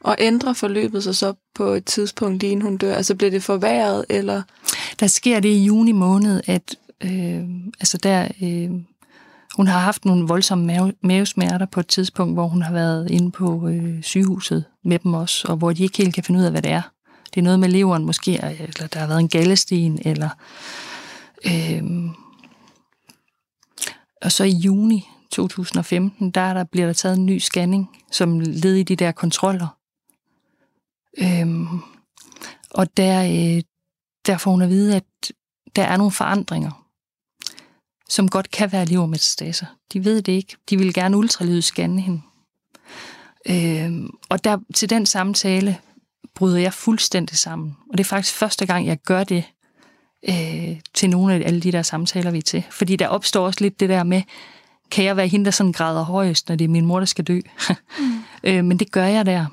og ændrer forløbet sig så på et tidspunkt, inden hun dør? Altså bliver det forværret, eller? Der sker det i juni måned, at øh, altså der, øh, hun har haft nogle voldsomme mave, mavesmerter på et tidspunkt, hvor hun har været inde på øh, sygehuset med dem også, og hvor de ikke helt kan finde ud af, hvad det er. Det er noget med leveren måske, eller der har været en gallesten, eller... Øh, og så i juni 2015, der, der bliver der taget en ny scanning, som led i de der kontroller. Øhm, og der, øh, der får hun at vide, at der er nogle forandringer, som godt kan være levermetastaser. De ved det ikke. De vil gerne ultralydsscanne hende. Øhm, og der, til den samtale bryder jeg fuldstændig sammen. Og det er faktisk første gang, jeg gør det øh, til nogle af alle de der samtaler, vi er til. Fordi der opstår også lidt det der med, kan jeg være hende, der sådan græder højest, når det er min mor, der skal dø? mm. øh, men det gør jeg der.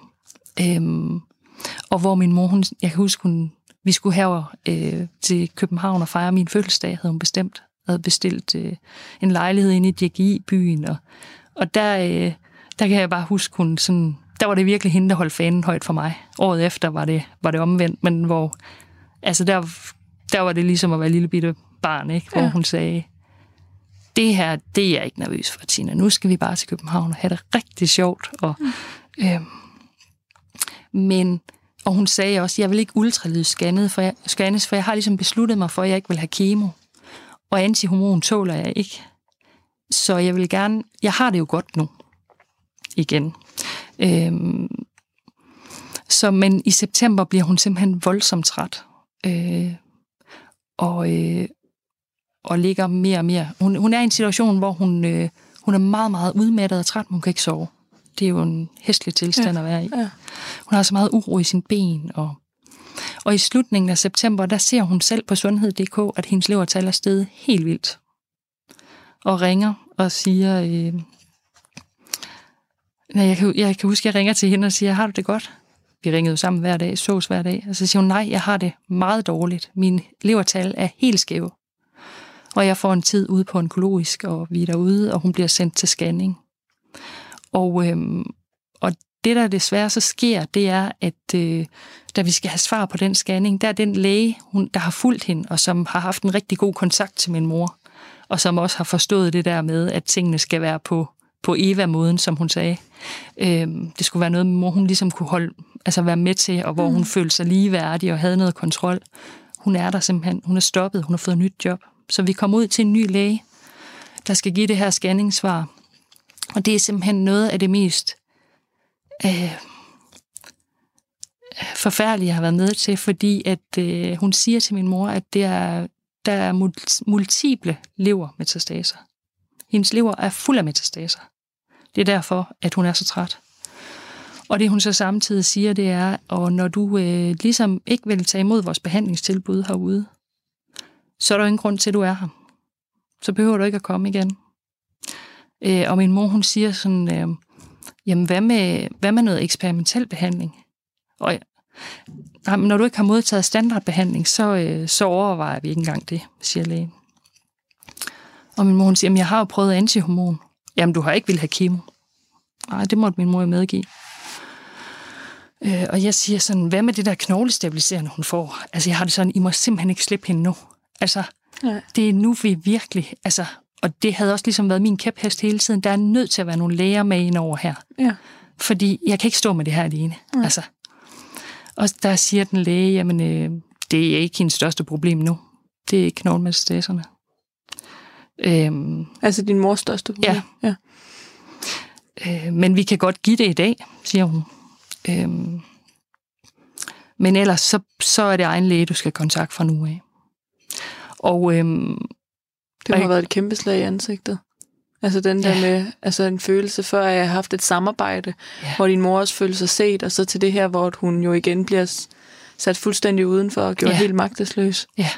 Øhm, og hvor min mor, hun, jeg kan huske, hun, vi skulle herover øh, til København og fejre min fødselsdag, havde hun bestemt. Havde bestilt øh, en lejlighed inde i DGI-byen. Og, og der, øh, der kan jeg bare huske, hun sådan, der var det virkelig hende, der holdt fanen højt for mig. Året efter var det, var det omvendt, men hvor, altså der, der var det ligesom at være lille bitte barn, ikke? hvor ja. hun sagde, det her, det er jeg ikke nervøs for, Tina. Nu skal vi bare til København og have det rigtig sjovt. Og, mm. øh, men, og hun sagde også, jeg vil ikke ultralydsscannes, for jeg, scannes, for jeg har ligesom besluttet mig for, at jeg ikke vil have kemo. Og antihormon tåler jeg ikke. så jeg vil gerne... Jeg har det jo godt nu. Igen. Øhm, så, men i september bliver hun simpelthen voldsomt træt. Øh, og, øh, og ligger mere og mere. Hun, hun er i en situation, hvor hun, øh, hun er meget, meget udmattet og træt, men hun kan ikke sove. Det er jo en hæslig tilstand ja, at være i. Ja. Hun har så meget uro i sin ben. Og, og i slutningen af september, der ser hun selv på sundhed.dk, at hendes levertal er steget helt vildt. Og ringer og siger... Øh, jeg, kan, jeg kan huske, at jeg ringer til hende og siger, har du det godt? Vi ringede jo sammen hver dag, sås hver dag. Og så siger hun, nej, jeg har det meget dårligt. Min levertal er helt skæv. Og jeg får en tid ude på onkologisk, og vi er derude, og hun bliver sendt til scanning. Og, øhm, og det, der desværre så sker, det er, at øh, da vi skal have svar på den scanning, der er den læge, hun, der har fulgt hende, og som har haft en rigtig god kontakt til min mor, og som også har forstået det der med, at tingene skal være på, på Eva-måden, som hun sagde. Øhm, det skulle være noget, mor hun ligesom kunne holde, altså være med til, og hvor mm. hun følte sig ligeværdig og havde noget kontrol. Hun er der simpelthen. Hun er stoppet. Hun har fået et nyt job. Så vi kommer ud til en ny læge, der skal give det her scanningssvar. Og det er simpelthen noget af det mest øh, forfærdelige, jeg har været med til, fordi at øh, hun siger til min mor, at det er, der er multiple levermetastaser. Hendes lever er fuld af metastaser. Det er derfor, at hun er så træt. Og det hun så samtidig siger, det er, at når du øh, ligesom ikke vil tage imod vores behandlingstilbud herude, så er der ingen grund til, at du er her. Så behøver du ikke at komme igen. Øh, og min mor, hun siger sådan, øh, jamen hvad med, hvad med noget eksperimentel behandling? Og jamen, når du ikke har modtaget standardbehandling, så, øh, så overvejer vi ikke engang det, siger lægen. Og min mor, hun siger, jeg har jo prøvet antihormon. Jamen du har ikke vil have kemo. Nej, det måtte min mor medgive. Øh, og jeg siger sådan, hvad med det der knoglestabiliserende, hun får? Altså jeg har det sådan, I må simpelthen ikke slippe hende nu. Altså, ja. det er nu, vi virkelig... Altså, og det havde også ligesom været min kæphest hele tiden. Der er nødt til at være nogle læger med ind over her. Ja. Fordi jeg kan ikke stå med det her alene. Ja. Altså. Og der siger den læge, jamen, øh, det er ikke hendes største problem nu. Det er knoglemetastaserne. Øhm, altså din mors største problem? Ja. ja. Øh, men vi kan godt give det i dag, siger hun. Øhm, men ellers, så, så er det egen læge, du skal kontakte fra nu af. Og, øhm, det må have været et kæmpe slag i ansigtet. Altså den der ja. med, altså en følelse før, at jeg har haft et samarbejde, ja. hvor din mor også følte sig set, og så til det her, hvor hun jo igen bliver sat fuldstændig udenfor og gjort ja. helt magtesløs. Ja,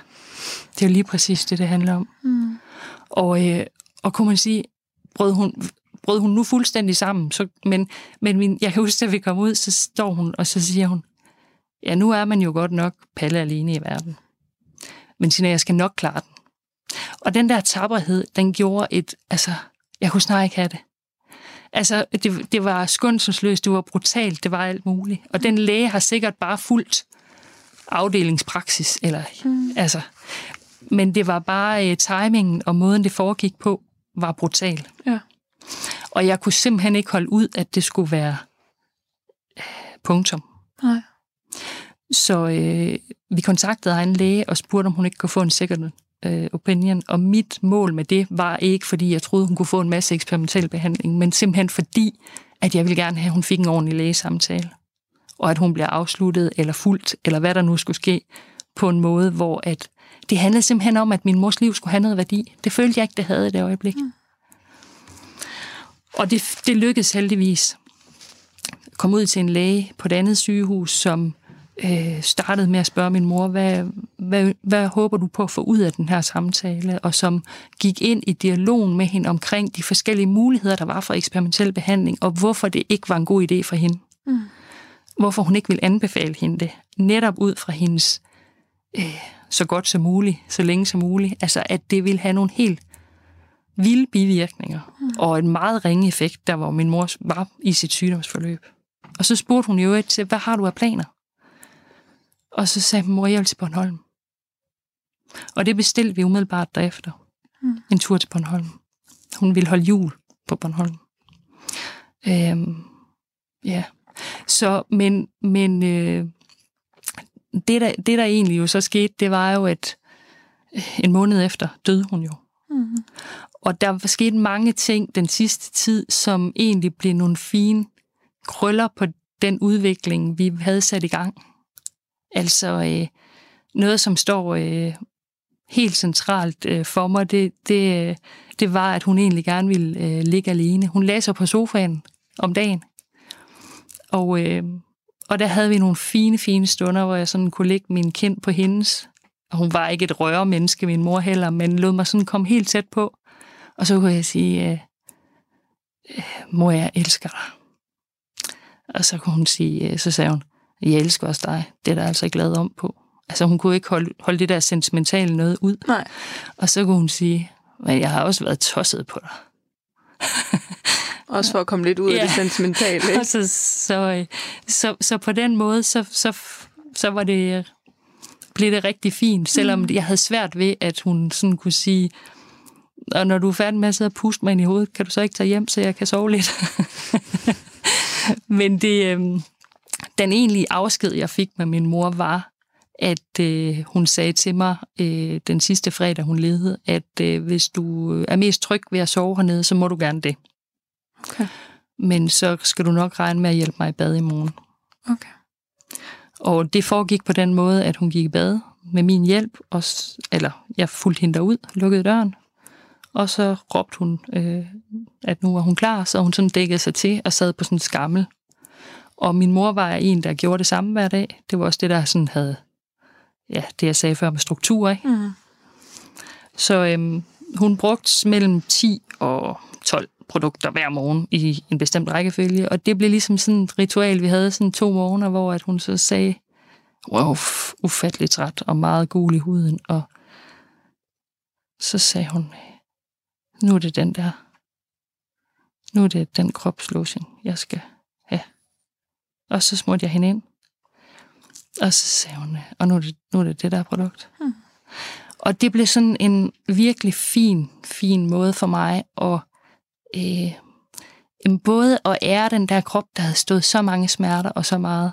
det er jo lige præcis det, det handler om. Mm. Og, øh, og kunne man sige, brød hun, brød hun nu fuldstændig sammen, så, men, men min, jeg kan huske, at vi kom ud, så står hun, og så siger hun, ja, nu er man jo godt nok palle alene i verden. Men Sina, jeg skal nok klare den. Og den der tapperhed, den gjorde et, altså, jeg kunne snart ikke have det. Altså, det, det var skundselsløst, det var brutalt, det var alt muligt. Og den læge har sikkert bare fulgt afdelingspraksis, eller, mm. altså, men det var bare uh, timingen og måden, det foregik på, var brutal. Ja. Og jeg kunne simpelthen ikke holde ud, at det skulle være uh, punktum. Nej. Så øh, vi kontaktede en læge og spurgte, om hun ikke kunne få en second øh, opinion. Og mit mål med det var ikke, fordi jeg troede, hun kunne få en masse eksperimentel behandling, men simpelthen fordi, at jeg ville gerne have, at hun fik en ordentlig lægesamtale. Og at hun bliver afsluttet eller fuldt, eller hvad der nu skulle ske, på en måde, hvor at det handlede simpelthen om, at min mors liv skulle have noget værdi. Det følte jeg ikke, det havde i det øjeblik. Mm. Og det, det lykkedes heldigvis. Kom ud til en læge på et andet sygehus, som øh, startede med at spørge min mor, hvad, hvad, hvad håber du på at få ud af den her samtale, og som gik ind i dialogen med hende omkring de forskellige muligheder, der var for eksperimentel behandling, og hvorfor det ikke var en god idé for hende. Mm. Hvorfor hun ikke ville anbefale hende det. Netop ud fra hendes øh, så godt som muligt, så længe som muligt. Altså, at det ville have nogle helt vilde bivirkninger, mm. og en meget ringe effekt, der hvor min mor var i sit sygdomsforløb. Og så spurgte hun jo til, hvad har du af planer? Og så sagde mor, jeg vil til Bornholm. Og det bestilte vi umiddelbart derefter. Mm. En tur til Bornholm. Hun ville holde jul på Bornholm. Øhm, ja. Så, men, men øh, det, der, det, der egentlig jo så skete, det var jo, at øh, en måned efter døde hun jo. Mm. Og der var sket mange ting den sidste tid, som egentlig blev nogle fine krøller på den udvikling, vi havde sat i gang. Altså øh, noget, som står øh, helt centralt øh, for mig, det, det, det var, at hun egentlig gerne ville øh, ligge alene. Hun sig på sofaen om dagen. Og, øh, og der havde vi nogle fine, fine stunder, hvor jeg sådan kunne lægge min kind på hendes. Og hun var ikke et røre menneske, min mor heller, men lod mig sådan komme helt tæt på. Og så kunne jeg sige, øh, øh, mor, jeg elsker dig. Og så kunne hun sige, øh, så sagde hun, jeg elsker også dig. Det er der altså ikke lavet om på. Altså hun kunne ikke holde, holde det der sentimentale noget ud. Nej. Og så kunne hun sige, men jeg har også været tosset på dig. også for at komme lidt ud ja. af det sentimentale. Ikke? så, så, øh, så, så på den måde, så, så, så var det, blev det rigtig fint, selvom mm. jeg havde svært ved, at hun sådan kunne sige, og når du er færdig med at sidde og puste mig ind i hovedet, kan du så ikke tage hjem, så jeg kan sove lidt? Men det, øh, den egentlige afsked, jeg fik med min mor, var, at øh, hun sagde til mig øh, den sidste fredag, hun levede, at øh, hvis du er mest tryg ved at sove hernede, så må du gerne det. Okay. Men så skal du nok regne med at hjælpe mig i bad i morgen. Okay. Og det foregik på den måde, at hun gik i bad med min hjælp, og, eller jeg fulgte hende derud, lukkede døren, og så råbte hun, øh, at nu var hun klar, så hun sådan dækkede sig til og sad på sådan en skammel. Og min mor var en, der gjorde det samme hver dag. Det var også det, der sådan havde, ja, det jeg sagde før med struktur, ikke? Mm. Så øhm, hun brugte mellem 10 og 12 produkter hver morgen i en bestemt rækkefølge, og det blev ligesom sådan et ritual, vi havde sådan to morgener, hvor at hun så sagde, wow, ufatteligt træt og meget gul i huden, og så sagde hun, nu er det den der, nu er det den kropslotion, jeg skal have. Og så smurte jeg hende ind, og så sagde hun, og nu er det nu er det, det der produkt. Hmm. Og det blev sådan en virkelig fin, fin måde for mig at øh, både at ære den der krop, der havde stået så mange smerter og så meget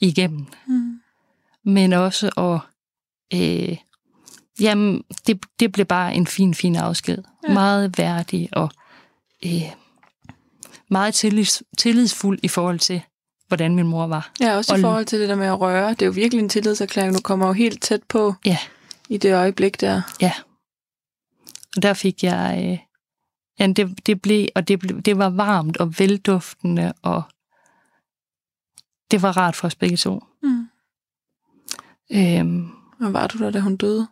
igennem, mm. men også at øh, jamen, det, det blev bare en fin, fin afsked. Ja. Meget værdig og øh, meget tillids, tillidsfuld i forhold til, hvordan min mor var. Ja, også og, i forhold til det der med at røre. Det er jo virkelig en tillidserklæring. Du kommer jo helt tæt på ja. i det øjeblik der. Ja. Og der fik jeg øh, Ja, det, det blev, og det, blev, det var varmt og velduftende, og det var rart for os begge to. Mm. Øhm, og var du der, da hun døde?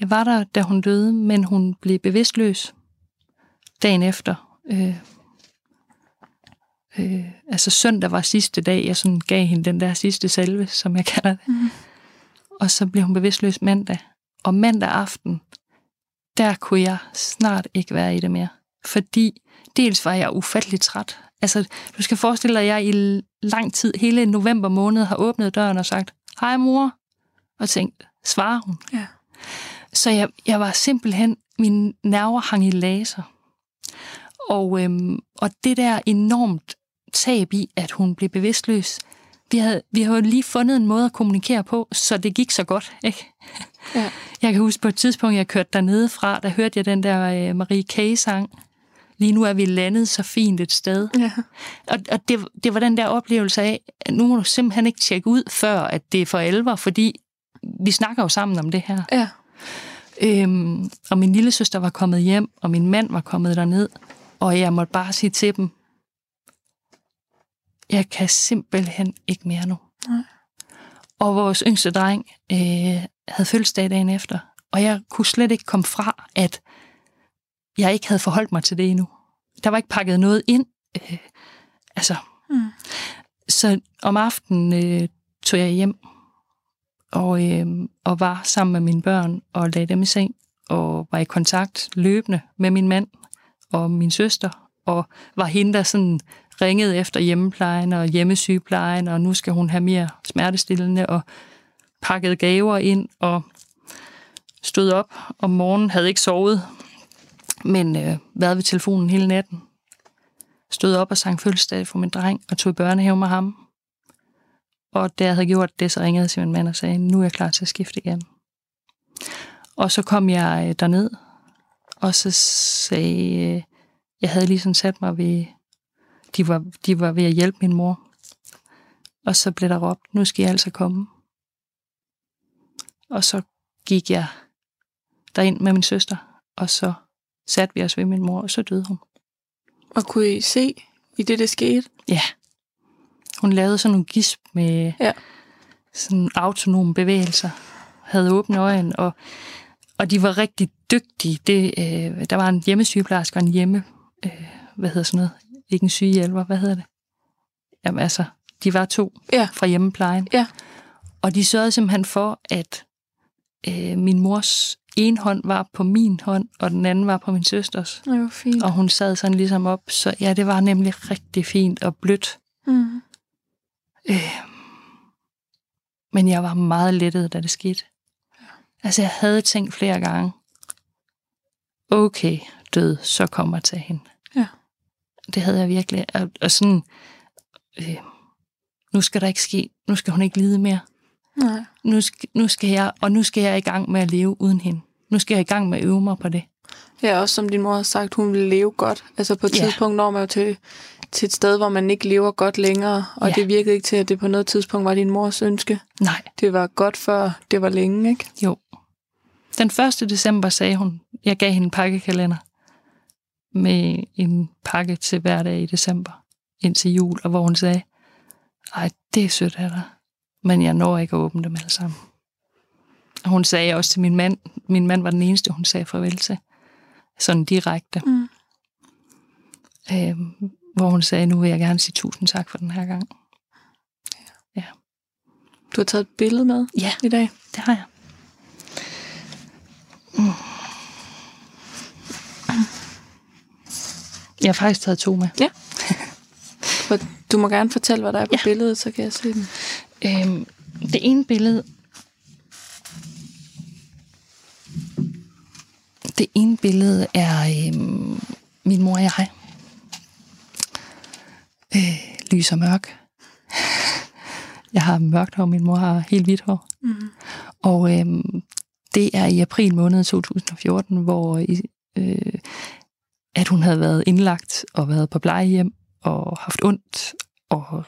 Jeg var der, da hun døde, men hun blev bevidstløs dagen efter. Øh, øh, altså søndag var sidste dag, jeg sådan gav hende den der sidste salve, som jeg kalder det. Mm. Og så blev hun bevidstløs mandag. Og mandag aften, der kunne jeg snart ikke være i det mere fordi dels var jeg ufatteligt træt. Altså, du skal forestille dig, at jeg i lang tid, hele november måned, har åbnet døren og sagt, hej mor, og tænkt, svarer hun? Ja. Så jeg, jeg var simpelthen, mine nerver hang i laser. Og, øhm, og det der enormt tab i, at hun blev bevidstløs, vi havde, vi havde lige fundet en måde at kommunikere på, så det gik så godt, ikke? Ja. Jeg kan huske på et tidspunkt, jeg kørte dernede fra, der hørte jeg den der øh, Marie K-sang, lige nu er vi landet så fint et sted. Ja. Og, og det, det var den der oplevelse af, at nu må du simpelthen ikke tjekke ud, før at det er for alvor, fordi vi snakker jo sammen om det her. Ja. Øhm, og min lille søster var kommet hjem, og min mand var kommet derned, og jeg måtte bare sige til dem, jeg kan simpelthen ikke mere nu. Nej. Og vores yngste dreng øh, havde fødselsdag dagen efter, og jeg kunne slet ikke komme fra, at jeg ikke havde forholdt mig til det endnu. Der var ikke pakket noget ind. Øh, altså. Mm. Så om aftenen øh, tog jeg hjem og, øh, og var sammen med mine børn og lagde dem i seng og var i kontakt løbende med min mand og min søster og var hende, der sådan ringede efter hjemmeplejen og hjemmesygeplejen, og nu skal hun have mere smertestillende, og pakkede gaver ind, og stod op om morgenen, havde ikke sovet, men øh, været ved telefonen hele natten. Stod op og sang fødselsdag for min dreng og tog i børnehave med ham. Og da jeg havde gjort det, så ringede jeg til min mand og sagde, nu er jeg klar til at skifte igen. Og så kom jeg øh, derned Og så sagde, øh, jeg havde lige sådan sat mig ved, de var, de var ved at hjælpe min mor. Og så blev der råbt, nu skal jeg altså komme. Og så gik jeg derind med min søster, og så satte vi os ved min mor, og så døde hun. Og kunne I se i det, det skete? Ja. Hun lavede sådan nogle gisp med Ja. sådan autonome bevægelser. Havde åbne øjne, og, og de var rigtig dygtige. Det, øh, der var en hjemmesygeplejerske og en hjemme... Øh, hvad hedder sådan noget? Ikke en sygehjælper, hvad hedder det? Jamen altså, de var to Ja. fra hjemmeplejen. Ja. Og de sørgede simpelthen for, at øh, min mors en hånd var på min hånd, og den anden var på min søsters. Det var fint. Og hun sad sådan ligesom op, så ja, det var nemlig rigtig fint og blødt. Mm. Øh, men jeg var meget lettet, da det skete. Altså, jeg havde tænkt flere gange, okay, død, så kommer jeg til hende. Ja. Det havde jeg virkelig. Og, og sådan, øh, nu skal der ikke ske, nu skal hun ikke lide mere. Nej. Nu skal, nu skal jeg, og nu skal jeg i gang med at leve uden hende. Nu skal jeg i gang med at øve mig på det. Ja, også som din mor har sagt, hun vil leve godt. Altså på et Ja. tidspunkt når man jo til, til et sted, hvor man ikke lever godt længere, og Ja. det virkede ikke til, at det på noget tidspunkt var din mors ønske. Nej, Det var godt før det var længe, ikke? jo. Den 1. december sagde hun, jeg gav hende en pakkekalender med en pakke til hver dag i december indtil jul, og hvor hun sagde, ej, det er sødt af dig, men jeg når ikke at åbne dem alle sammen. Og hun sagde også til min mand, min mand var den eneste, hun sagde farvel til, sådan direkte, Mm. øh, hvor hun sagde, nu vil jeg gerne sige tusind tak for den her gang. Du har taget et billede med Ja, i dag. det har jeg. Mm. Jeg har faktisk taget to med. For du må gerne fortælle, hvad der er på Ja. billedet, så kan jeg se den. Øhm, det ene billede... Det ene billede er øhm, min mor og jeg. Øh, lys og mørk. Jeg har mørkt hår, min mor har helt hvidt hår. Mm. Og øhm, det er i april måned 2014, hvor øh, at hun havde været indlagt og været på plejehjem og haft ondt, og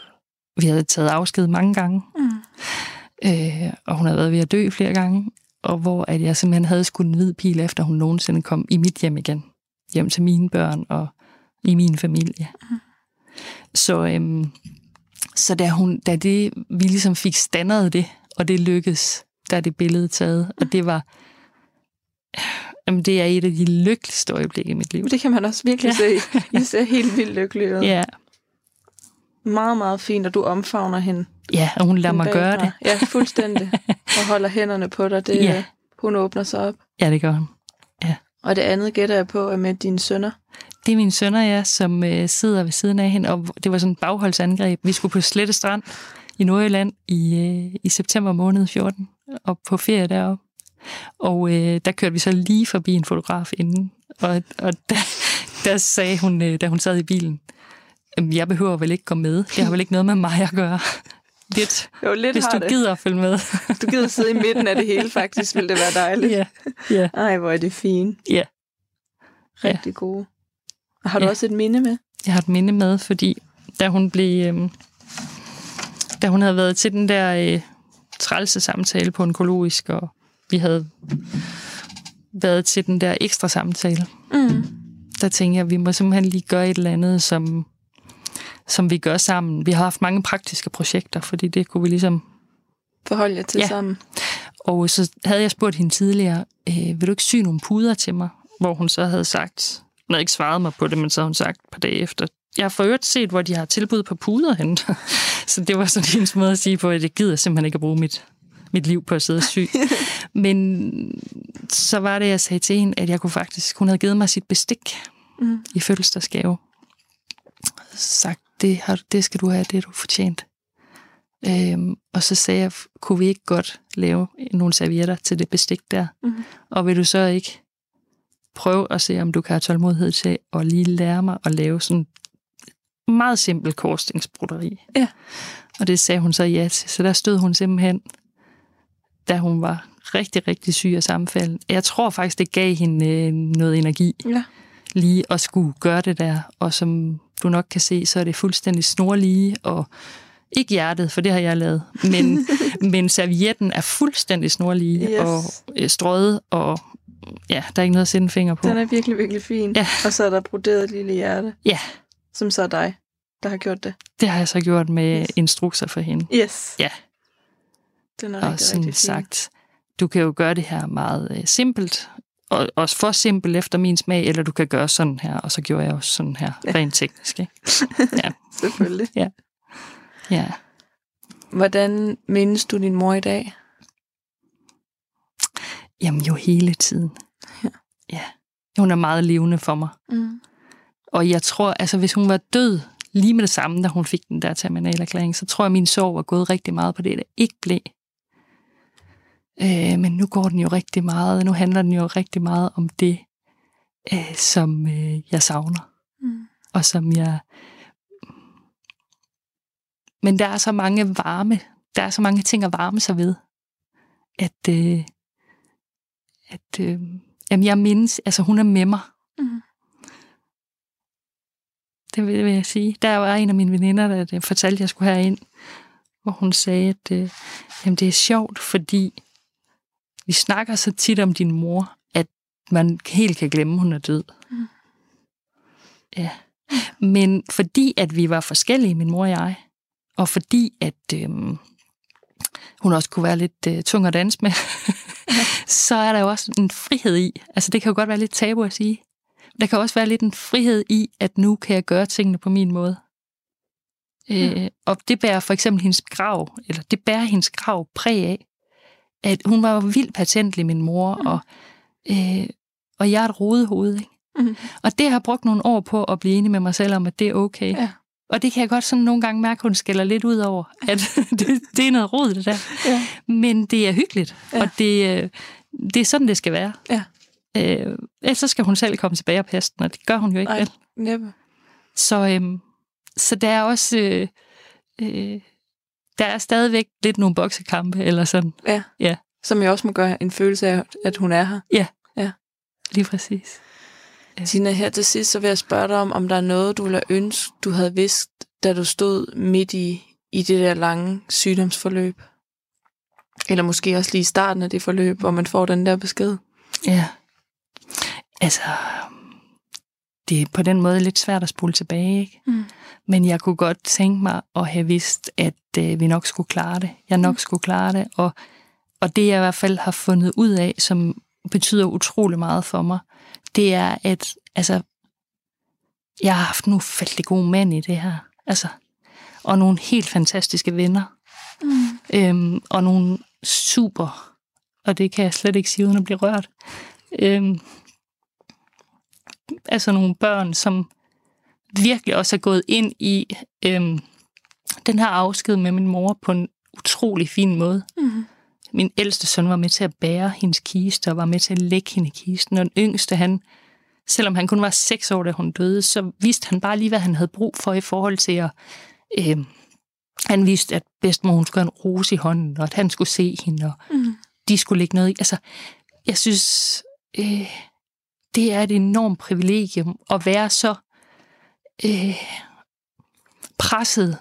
vi havde taget afsked mange gange, Mm. øh, og hun havde været ved at dø flere gange, og hvor at jeg simpelthen havde skudt en hvid pil efter, hun nogensinde kom i mit hjem igen. Hjem til mine børn og i min familie. Mm. Så, øhm, så da, hun, da det, vi ligesom fik standet det, og det lykkedes, der er det billede taget, og det var, jamen det er et af de lykkeligste øjeblikke i mit liv. Det kan man også virkelig Ja. se. I ser helt vildt lykkelig ud. Ja, Meget, meget fint, og du omfavner hende. ja og hun lader mig gøre bagfra. det. Ja, fuldstændig. og holder hænderne på dig. Det, Ja. Hun åbner sig op. Ja, det gør hun. Og det andet gætter jeg på er med dine sønner. Det er mine sønner, ja, som øh, sidder ved siden af hende, og det var sådan et bagholdsangreb. Vi skulle på Slette Strand i Nordjylland i, øh, i september måned 14, og på ferie deroppe. Og øh, der kørte vi så lige forbi en fotograf inden, og, og der, der sagde hun, øh, da hun sad i bilen, "Jamen, jeg behøver vel ikke gå med. Det har vel ikke noget med mig at gøre. Lidt, Jo, lidt hvis du det. gider at følge med. Du gider sidde i midten af det hele, faktisk, ville det være dejligt. ja, ja, Ej, hvor er det fint. ja. Rigtig gode. Og har du Ja. også et minde med? Jeg har et minde med, fordi da hun blev... Øhm, da hun havde været til den der øh, trælse samtale på onkologisk, og vi havde været til den der ekstra samtale, Mm. der tænkte jeg, at vi må simpelthen lige gøre et eller andet, som, som vi gør sammen. Vi har haft mange praktiske projekter, fordi det kunne vi ligesom... Forhold jer til Ja. sammen. Og så havde jeg spurgt hende tidligere, øh, vil du ikke sy nogle puder til mig? Hvor hun så havde sagt, hun havde ikke svaret mig på det, men så havde hun sagt et par dage efter, jeg har for øvrigt set, hvor de har tilbud på puder hen. så det var sådan hendes måde at sige på, at jeg gider simpelthen ikke at bruge mit, mit liv på at sidde og sy. men så var det, jeg sagde til hende, at jeg kunne faktisk, hun havde givet mig sit bestik Mm. i fødselsdagsgave. Sagt, det, har, det skal du have, det er du fortjent. Øhm, og så sagde jeg, kunne vi ikke godt lave nogle servietter til det bestik der? Mm. Og vil du så ikke prøve at se, om du kan have tålmodighed til at lige lære mig at lave sådan meget simpel korsstingsbroderi? Ja. Og det sagde hun så ja til. Så der stod hun simpelthen da hun var rigtig, rigtig syg af sammenfald. Jeg tror faktisk, det gav hende øh, noget energi Ja. lige at skulle gøre det der. Og som du nok kan se, så er det fuldstændig snorlige, og ikke hjertet, for det har jeg lavet, men, men servietten er fuldstændig snorlige Yes. og øh, strøget, og ja, der er ikke noget at sætte en finger på. Den er virkelig, virkelig fin. Ja. Og så er der broderet et lille hjerte, Ja, som så er dig, der har gjort det. det har jeg så gjort med Yes. instrukser for hende. Yes. Ja. Den er og rigtig, sådan rigtig fin. sagt, du kan jo gøre det her meget øh, simpelt, og også for simpelt efter min smag, eller du kan gøre sådan her, og så gjorde jeg også sådan her, Ja. rent teknisk. Ikke? Ja, Selvfølgelig. ja. Hvordan mindes du din mor i dag? Jamen jo hele tiden. Ja. ja. Hun er meget levende for mig. Mm. Og jeg tror, altså hvis hun var død lige med det samme, da hun fik den der terminalerklæring, så tror jeg, at min sorg var gået rigtig meget på det, der ikke blev. Øh, men nu går den jo rigtig meget, nu handler den jo rigtig meget om det, øh, som øh, jeg savner. Mm. og som jeg... Men der er så mange varme, der er så mange ting at varme sig ved, at, øh, at øh, jamen jeg mindes, altså hun er med mig. Mm. Det vil, vil jeg sige. Der var en af mine veninder, der der fortalte, at jeg skulle herind, hvor hun sagde, at øh, jamen det er sjovt, fordi vi snakker så tit om din mor, at man helt kan glemme, at hun er død. Mm. Ja. Men fordi, at vi var forskellige, min mor og jeg, og fordi, at øhm, hun også kunne være lidt øh, tung at danse med, så er der jo også en frihed i. Altså, det kan jo godt være lidt tabu at sige. Der kan også være lidt en frihed i, at nu kan jeg gøre tingene på min måde. Øh, og det bærer for eksempel hendes grav, eller det bærer hendes grav præg af, at hun var jo vildt patentlig, min mor, Mm. og, øh, og jeg er et rodehoved, ikke? Mm. Og det har brugt nogle år på at blive enig med mig selv om, at det er okay. Ja. Og det kan jeg godt sådan nogle gange mærke, at hun skælder lidt ud over, at det, det er noget rod, det der. Ja. Men det er hyggeligt, Ja. og det, øh, det er sådan, det skal være. Ja. Øh, ellers så skal hun selv komme tilbage og passe den, og det gør hun jo ikke. Nej, vel? Så, øhm, så der er også... Øh, øh, der er stadigvæk lidt nogle boksekampe, eller sådan. Ja. Ja. Som jeg også må gøre en følelse af, at hun er her. Lige præcis. Ja. Tina, her til sidst, så vil jeg spørge dig om, om der er noget, du ville have ønsket, du havde vidst, da du stod midt i, i det der lange sygdomsforløb. Eller måske også lige i starten af det forløb, hvor man får den der besked. Ja. Altså, det er på den måde lidt svært at spole tilbage, ikke? Mm. Men jeg kunne godt tænke mig at have vidst, at øh, vi nok skulle klare det. Jeg nok Mm. skulle klare det. Og, og det jeg i hvert fald har fundet ud af, som betyder utrolig meget for mig, det er, at altså, jeg har haft nogle fældig gode mænd i det her. Altså, og nogle helt fantastiske venner. Mm. Øhm, og nogle super, og det kan jeg slet ikke sige uden at blive rørt. Øhm, altså nogle børn, som virkelig også er gået ind i øhm, den her afsked med min mor på en utrolig fin måde. Mm. Min ældste søn var med til at bære hendes kiste, og var med til at lægge hende i kisten. Og den yngste, han, selvom han kun var seks år, da hun døde, så vidste han bare lige, hvad han havde brug for i forhold til at... Øh, han vidste, at bedstemor hun skulle have en rose i hånden, og at han skulle se hende, og Mm. de skulle lægge noget i. Altså, jeg synes, øh, det er et enormt privilegium at være så øh, presset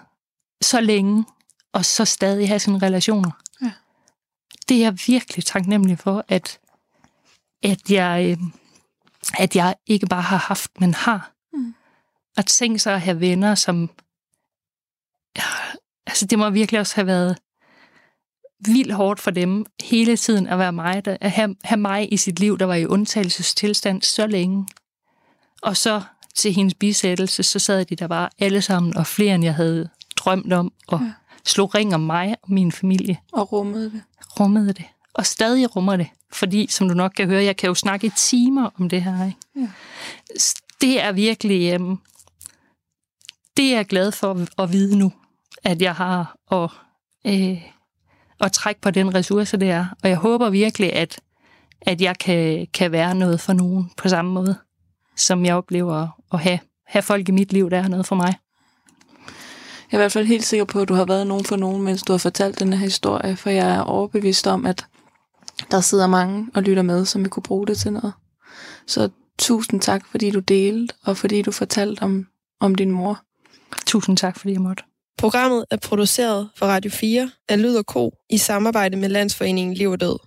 så længe, og så stadig have sine relationer. Ja. Det er jeg virkelig taknemmelig for, at, at, jeg, øh, at jeg ikke bare har haft, men har. Mm. At tænke sig at have venner, som... Ja, altså, det må virkelig også have været vildt hårdt for dem hele tiden at være mig, der, at have, have mig i sit liv, der var i undtagelsestilstand så længe. Og så til hendes bisættelse, så sad de der bare alle sammen, og flere end jeg havde drømt om, og Ja. slog ring om mig og min familie. Og rummede det. Rummede det. Og stadig rummer det. Fordi, som du nok kan høre, jeg kan jo snakke i timer om det her. Ikke? Ja. Det er virkelig... Øhm, det er jeg glad for at vide nu, at jeg har og, øh, at trække på den ressource, det er. Og jeg håber virkelig, at, at jeg kan, kan være noget for nogen på samme måde, som jeg oplever at have, have folk i mit liv, der er noget for mig. Jeg er i hvert fald helt sikker på, at du har været nogen for nogen, mens du har fortalt den her historie, for jeg er overbevist om, at der sidder mange og lytter med, som vi kunne bruge det til noget. Så tusind tak, fordi du delte, og fordi du fortalte om, om din mor. Tusind tak, fordi jeg måtte. Programmet er produceret for Radio 4 af Lyd og Ko i samarbejde med Landsforeningen Liv og Død.